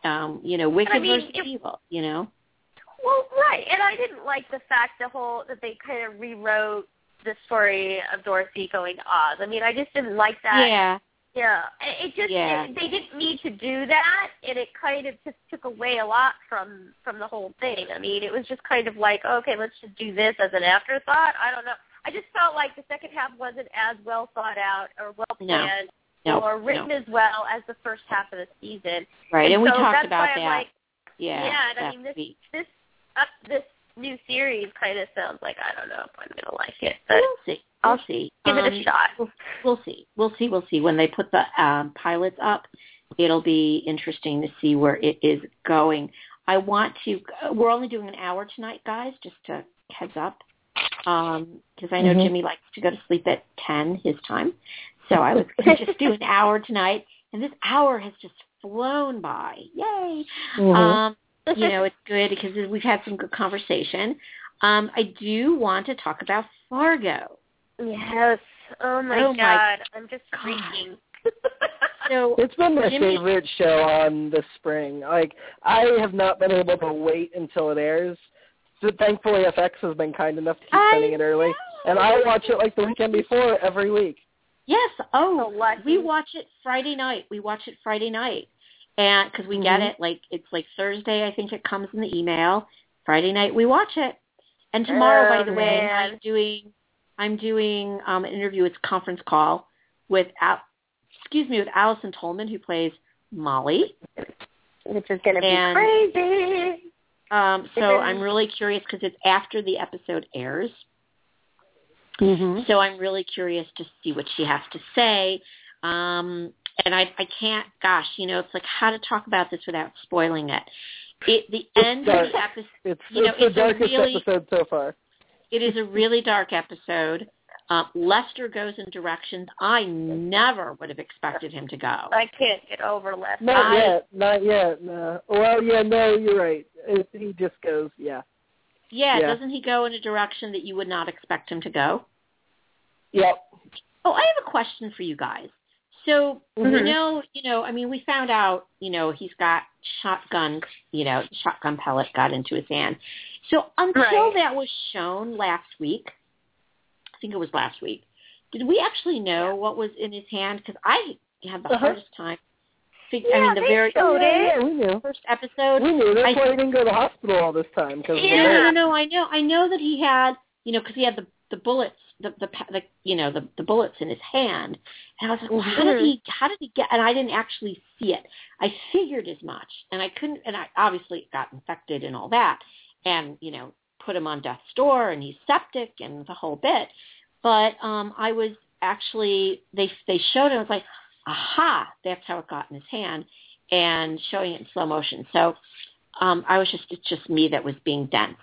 Um, you know, wicked I mean, versus if- evil. You know, Well, right, and I didn't like the fact the whole that they kind of rewrote the story of Dorothy going to Oz. I mean, I just didn't like that. yeah, Yeah, it it just Yeah. it, they didn't need to do that, and it kind of just took away a lot from from the whole thing. I mean, it was just kind of like, okay, let's just do this as an afterthought. I don't know. I just felt like the second half wasn't as well thought out or well planned no, or written no. as well as the first half of the season. right, and, we so talked that's about why that. I'm like, yeah, yeah, and I mean, this- week. this up this new series kind of sounds like I don't know if I'm gonna like it, but we'll see. I'll see. give it Um, a shot. We'll, we'll see. We'll see. We'll see. When they put the um, pilots up, it'll be interesting to see where it is going. I want to. We're only doing an hour tonight, guys. Just to heads up, because I know Mhm. Jimmy likes to go to sleep at ten his time. So I was going to just do an hour tonight, and this hour has just flown by. Yay! Mhm. Um, you know, it's good because we've had some good conversation. Um, I do want to talk about Fargo. Yes. Oh my Oh my god, I'm just God. freaking. So It's been my Jimmy- favorite show on this spring. Like I have not been able to wait until it airs. So thankfully FX has been kind enough to keep I sending it early. And I watch it like the weekend before every week. Yes. Oh, So we watch it Friday night. We watch it Friday night, and because we get Mhm. it like it's like Thursday, I think it comes in the email. Friday night we watch it, and tomorrow, by Oh, the way. I'm doing I'm doing um, an interview. It's a conference call with Al- excuse me with Allison Tolman who plays Molly. Which is gonna And- be crazy. Um, so. I'm really curious because it's after the episode airs. Mm-hmm. So I'm really curious to see what she has to say. Um, and I, I can't, gosh, you know, it's like how to talk about this without spoiling it. It the end of the episode. It's, You know, it's the it's a darkest really- episode so far. It is a really dark episode. Uh, Lester goes in directions I never would have expected him to go. I can't get over Lester. Not I- yet. Not yet. No. Well, yeah, no, you're right. It, he just goes, yeah. Yeah, Yeah. doesn't he go in a direction that you would not expect him to go? Yep. Oh, I have a question for you guys. So you Mhm. know, you know, I mean, we found out, you know, he's got shotgun, you know, shotgun pellet got into his hand. So until Right. that was shown last week, I think it was last week. Did we actually know what was in his hand? Because I had the Uh-huh. hardest time. Fig- I mean, the very Oh, yeah, yeah, we knew. first episode. We knew. That's I- why he didn't go to the hospital all this time. Cause Yeah. No, no. I know, I know that he had, you know, because he had the the bullets, the the, the you know the the bullets in his hand, and I was like, well, how did Mhm. he, how did he get? And I didn't actually see it. I figured as much, and I couldn't, and I obviously got infected and all that, and you know, put him on death's door, and he's septic and the whole bit. But um I was actually they they showed it. I was like, aha, that's how it got in his hand. and showing it in slow motion. So um, I was just it's just me that was being dense.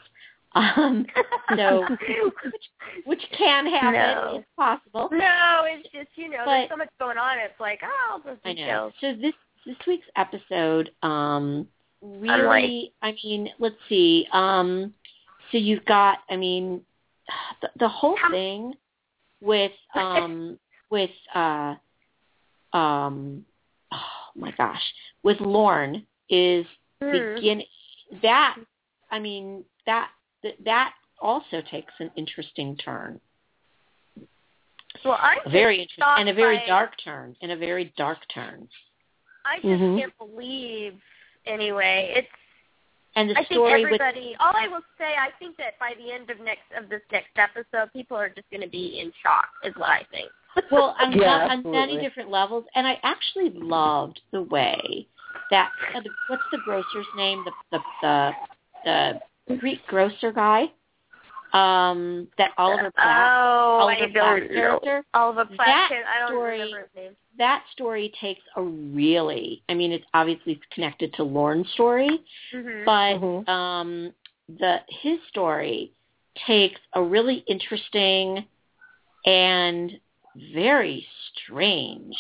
Um, so which, which can happen. No. It's possible. No, it's just you know, But- there's so much going on. It's like, oh, those I know. So this this week's episode, um, really, I mean, let's see. Um, so you've got, I mean, the, the whole thing with um with uh um oh my gosh with Lorne is Hmm. begin that I mean that that that also takes an interesting turn, Well, I'm a very interesting and a very by- dark turn, and a very dark turn. I just Mhm. can't believe. Anyway, it's. And the I think story with everybody. all I will say, I think that by the end of next of this next episode, people are just going to be in shock. Is what I think. well on, Yeah, on many different levels, and I actually loved the way that uh, the, what's the grocer's name? The the the, the Greek grocer guy. Um, that Oliver Platt. Oh, Oliver I Platt character. Oliver That I don't story- remember his name. That story takes a really, I mean, it's obviously connected to Lorne's story, hmm but Mhm. um, the his story takes a really interesting and very strange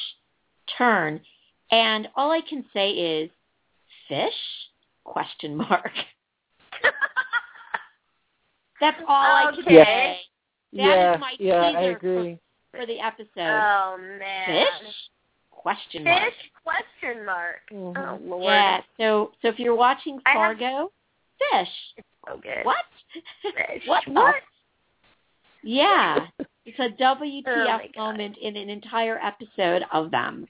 turn. And all I can say is fish question mark. That's all I can Okay. say. That is yeah, my yeah, I agree. for the episode. oh man. fish question mark. Fish question mark. Mhm. Oh lord. Yeah. So so if you're watching I have- Fargo, fish. So good. What? Fish. what? What? Yeah. It's a WTF Oh my God. moment in an entire episode of them.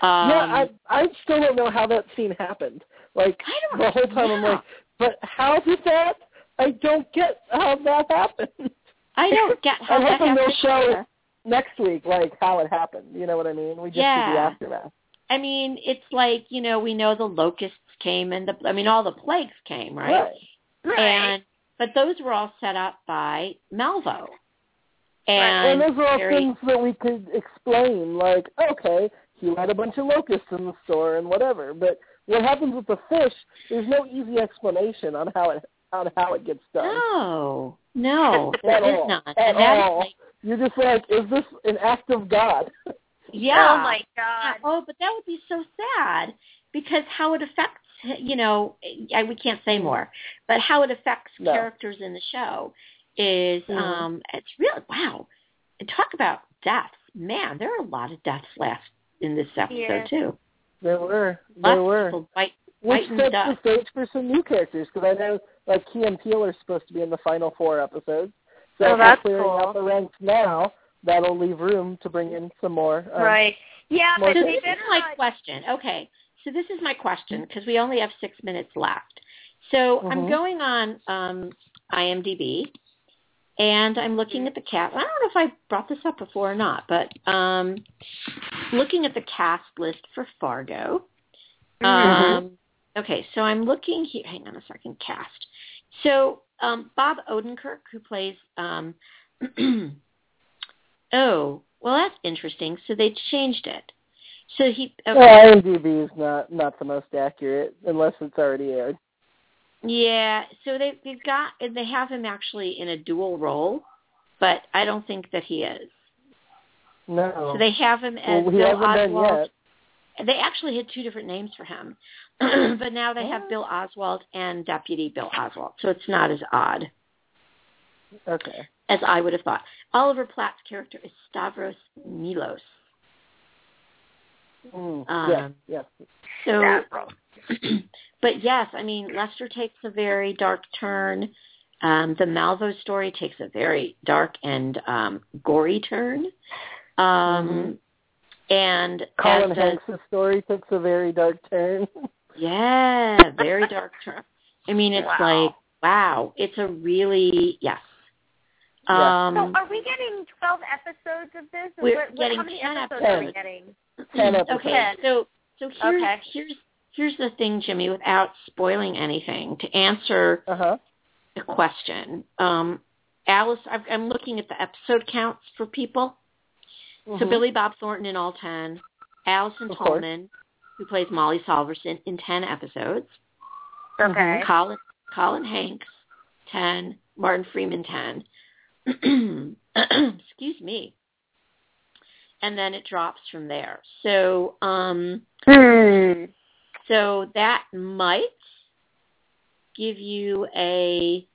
Um, yeah, I I still don't know how that scene happened. Like I don't the whole time I'm like, but how did that? I don't get how that happened. I don't get how I'm that hoping they'll show either. next week, like how it happened. You know what I mean? We just Yeah. see the aftermath. I mean, it's like you know we know the locusts came and the I mean all the plagues came right, Right. and but those were all set up by Malvo, And and, those are all very, things that we could explain, like, okay, he had a bunch of locusts in the store and whatever. But what happens with the fish, there's no easy explanation on how it on how it gets done. no, no, At there is all. none. At and that is all. like, You're just like, is this an act of God? yeah. Oh my Yeah, god. Oh, but that would be so sad because how it affects, you know, I, we can't say more, but how it affects No. characters in the show is, Mhm. um, it's really, wow. And talk about deaths. Man, there are a lot of deaths last in this episode Yeah. too. There were, there were. bite, Which sets the stage for some new characters because I know like Key and Peele are supposed to be in the final four episodes. So Oh, if we're that's clearing cool. out the ranks now, that'll leave room to bring in some more. Um, right. Yeah, more but this is my question. Okay, so this is my question because we only have six minutes left. So I'm Mhm. going on um, IMDb, and I'm looking at the cast. I don't know if I brought this up before or not, but um, looking at the cast list for Fargo. Mm-hmm. Um, okay, so I'm looking here. Hang on a second. Cast. So um, Bob Odenkirk, who plays. Um, oh, well, that's interesting. So they changed it. So he. Okay. Well, IMDb is not not the most accurate unless it's already aired. Yeah, so they they've got they have him actually in a dual role, but I don't think that he is. No. So they have him as well, Bill Oswald. yet. They actually had two different names for him, but now they have Oh. Bill Oswald and Deputy Bill Oswald, so it's not as odd Okay. as I would have thought. Oliver Platt's character is Stavros Milos. Mm, Um, yes, yes. So, That wrong. but yes, I mean Lester takes a very dark turn. Um, the Malvo story takes a very dark and um, gory turn. Um, And Colin as does, Hanks' story takes a very dark turn. yeah, very dark turn. I mean, it's Wow. like wow, it's a really yes. Yeah. Um, so are we getting 12 episodes of this? Or We're what, what, getting how many 10 episodes are we getting? Ten episodes. Okay, so so here's Okay. here's here's the thing, Jimmy, without spoiling anything, to answer Uh huh. the question. Um, Alice, I've, I'm looking at the episode counts for people. So Mhm. Billy Bob Thornton in all ten, Allison Of course. Tolman, who plays Molly Solverson in 10 episodes. Okay. Colin, Colin Hanks, 10. Martin Freeman, 10. Excuse me. And then it drops from there. So, um, Hmm. So that might give you a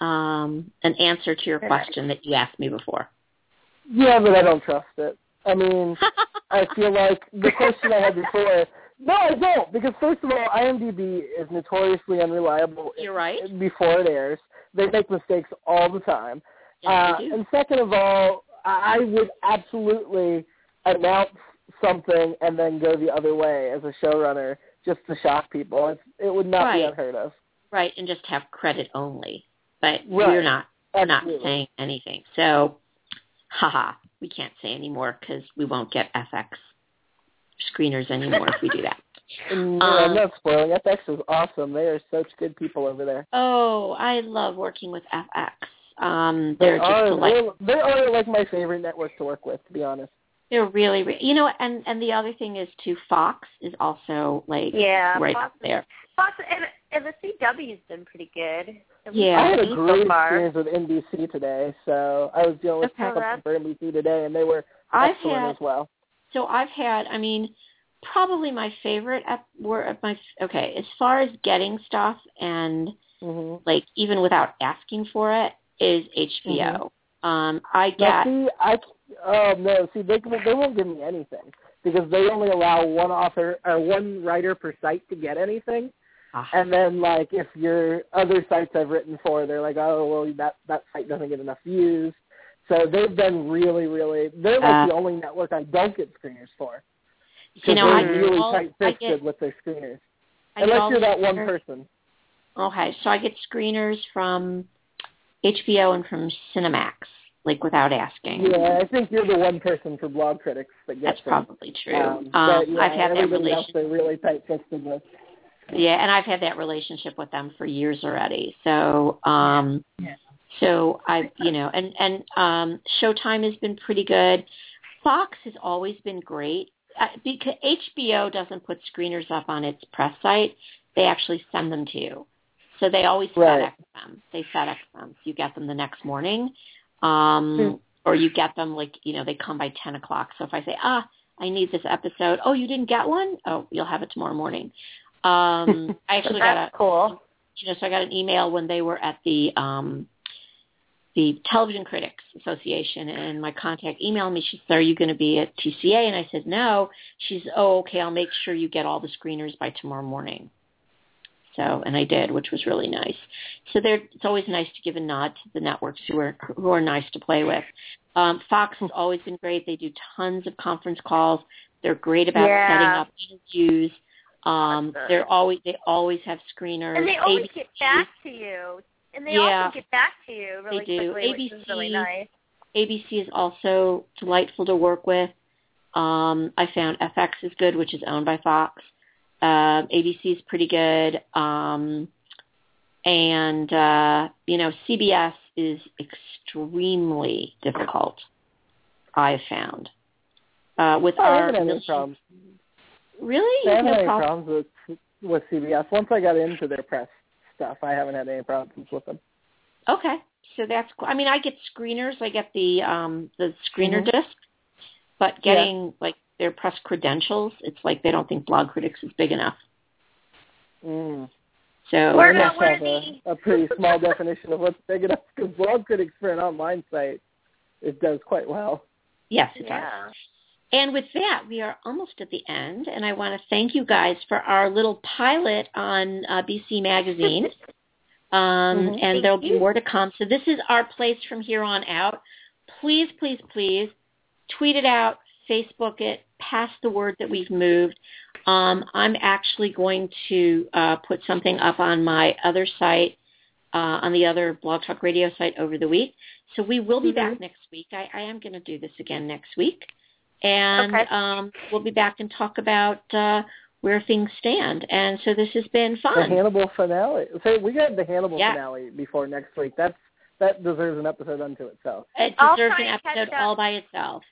um, an answer to your question that you asked me before. Yeah, but I don't trust it. I mean, I feel like the question I had before. No, I don't, because first of all, IMDb is notoriously unreliable. You're right. Before it airs, they make mistakes all the time. Yes, uh, and second of all, I I would absolutely announce something and then go the other way as a showrunner just to shock people. It's, it would not be unheard of. Right, and just have credit only. But Right. we're not we're not saying anything. So, haha, we can't say anymore because we won't get FX screeners anymore if we do that. And, no, I'm Um, not spoiling. FX is awesome. They are such good people over there. Oh, I love working with FX. Um, They they're just are delightful. they, they are like my favorite network to work with, to be honest. They're really, re- you know, and and the other thing is too. Fox is also like Yeah. right Fox, up there. Fox and, and the CW's been pretty good. Yeah. I had a great far. experience with NBC today, so I was dealing with Okay. something for NBC today, and they were I've excellent had as well. so I've had. I mean, probably my favorite ep- were of my okay as far as getting stuff and hmm like even without asking for it is HBO. Um, I get see, I oh no, see they they won't give me anything because they only allow one author or one writer per site to get anything. ah, And then like if your other sites I've written for, they're like, oh well, that that site doesn't get enough views. So they've been really, really. They're like Uh, the only network I don't get screeners for. you know I really all, I tight-fisted with their screeners. I Unless you're that one person. Okay, so I get screeners from HBO and from Cinemax, like without asking. Yeah, I think you're the one person for Blogcritics that gets That's them. probably true. Um, Um, but yeah, I've had that relationship. really tight-fisted with. Yeah, and I've had that relationship with them for years already. So, um Yeah. so I, you know, and and um Showtime has been pretty good. Fox has always been great. Uh, because HBO doesn't put screeners up on its press site, they actually send them to you. So they always Right. FedEx them. They FedEx them. So you get them the next morning. Um Hmm. or you get them like, you know, they come by ten o'clock. So if I say, ah, I need this episode, oh, you didn't get one? Oh, you'll have it tomorrow morning. Um I actually got a cool. you know, so I got an email when they were at the um the Television Critics Association and my contact emailed me. She said, Are you going to be at TCA? And I said, No. She's, Oh, okay, I'll make sure you get all the screeners by tomorrow morning. So, and I did, which was really nice. So there, it's always nice to give a nod to the networks who are who are nice to play with. Um, Fox has always been great. They do tons of conference calls. They're great about Yeah. setting up interviews. Um, Awesome. they're always they always have screeners. And they always ABC get back to you. And they Yeah. also get back to you really They do. quickly, is really ABC nice. ABC is also delightful to work with. Um, I found FX is good, which is owned by Fox. Um, ABC is pretty good. Um, and, uh, you know, CBS is extremely difficult, I found. Uh, with Oh, I our haven't had any problems. Really? I haven't no had any problem? problems with with CBS. Once I got into their press stuff, I haven't had any problems with them. Okay, so that's cool. I mean, I get screeners. I get the um the screener Mhm. disc, but getting like their press credentials, it's like they don't think Blogcritics is big enough. Mm. So We're not must have worthy. a, a pretty small definition of what's big enough because Blogcritics for an online site, it does quite well. yes, it does. And with that, we are almost at the end, and I want to thank you guys for our little pilot on uh, BC Magazine. Um, Mhm. And there'll be more to come. So this is our place from here on out. Please, please, please tweet it out, Facebook it, pass the word that we've moved. Um, I'm actually going to uh, put something up on my other site, uh, on the other Blog Talk Radio site over the week. So we will be back next week. I, I am going to do this again next week. And Okay. um, we'll be back and talk about uh, where things stand. And so this has been fun. The. Hannibal finale. Say we got the Hannibal Yeah. finale before next week. That's that deserves an episode unto itself. It deserves an episode all by itself.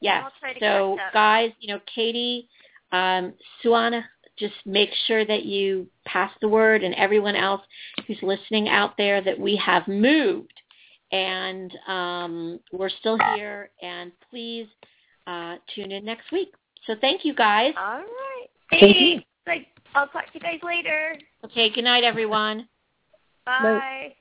Yes. I'll try to So catch up. guys, you know, Katie Um, Suana, just make sure that you pass the word and everyone else who's listening out there that we have moved and um, we're still here. And please uh, tune in next week. So thank you guys. All right. Thank you. Thanks. Like, I'll talk to you guys later. Okay. Good night, everyone. Bye. Night.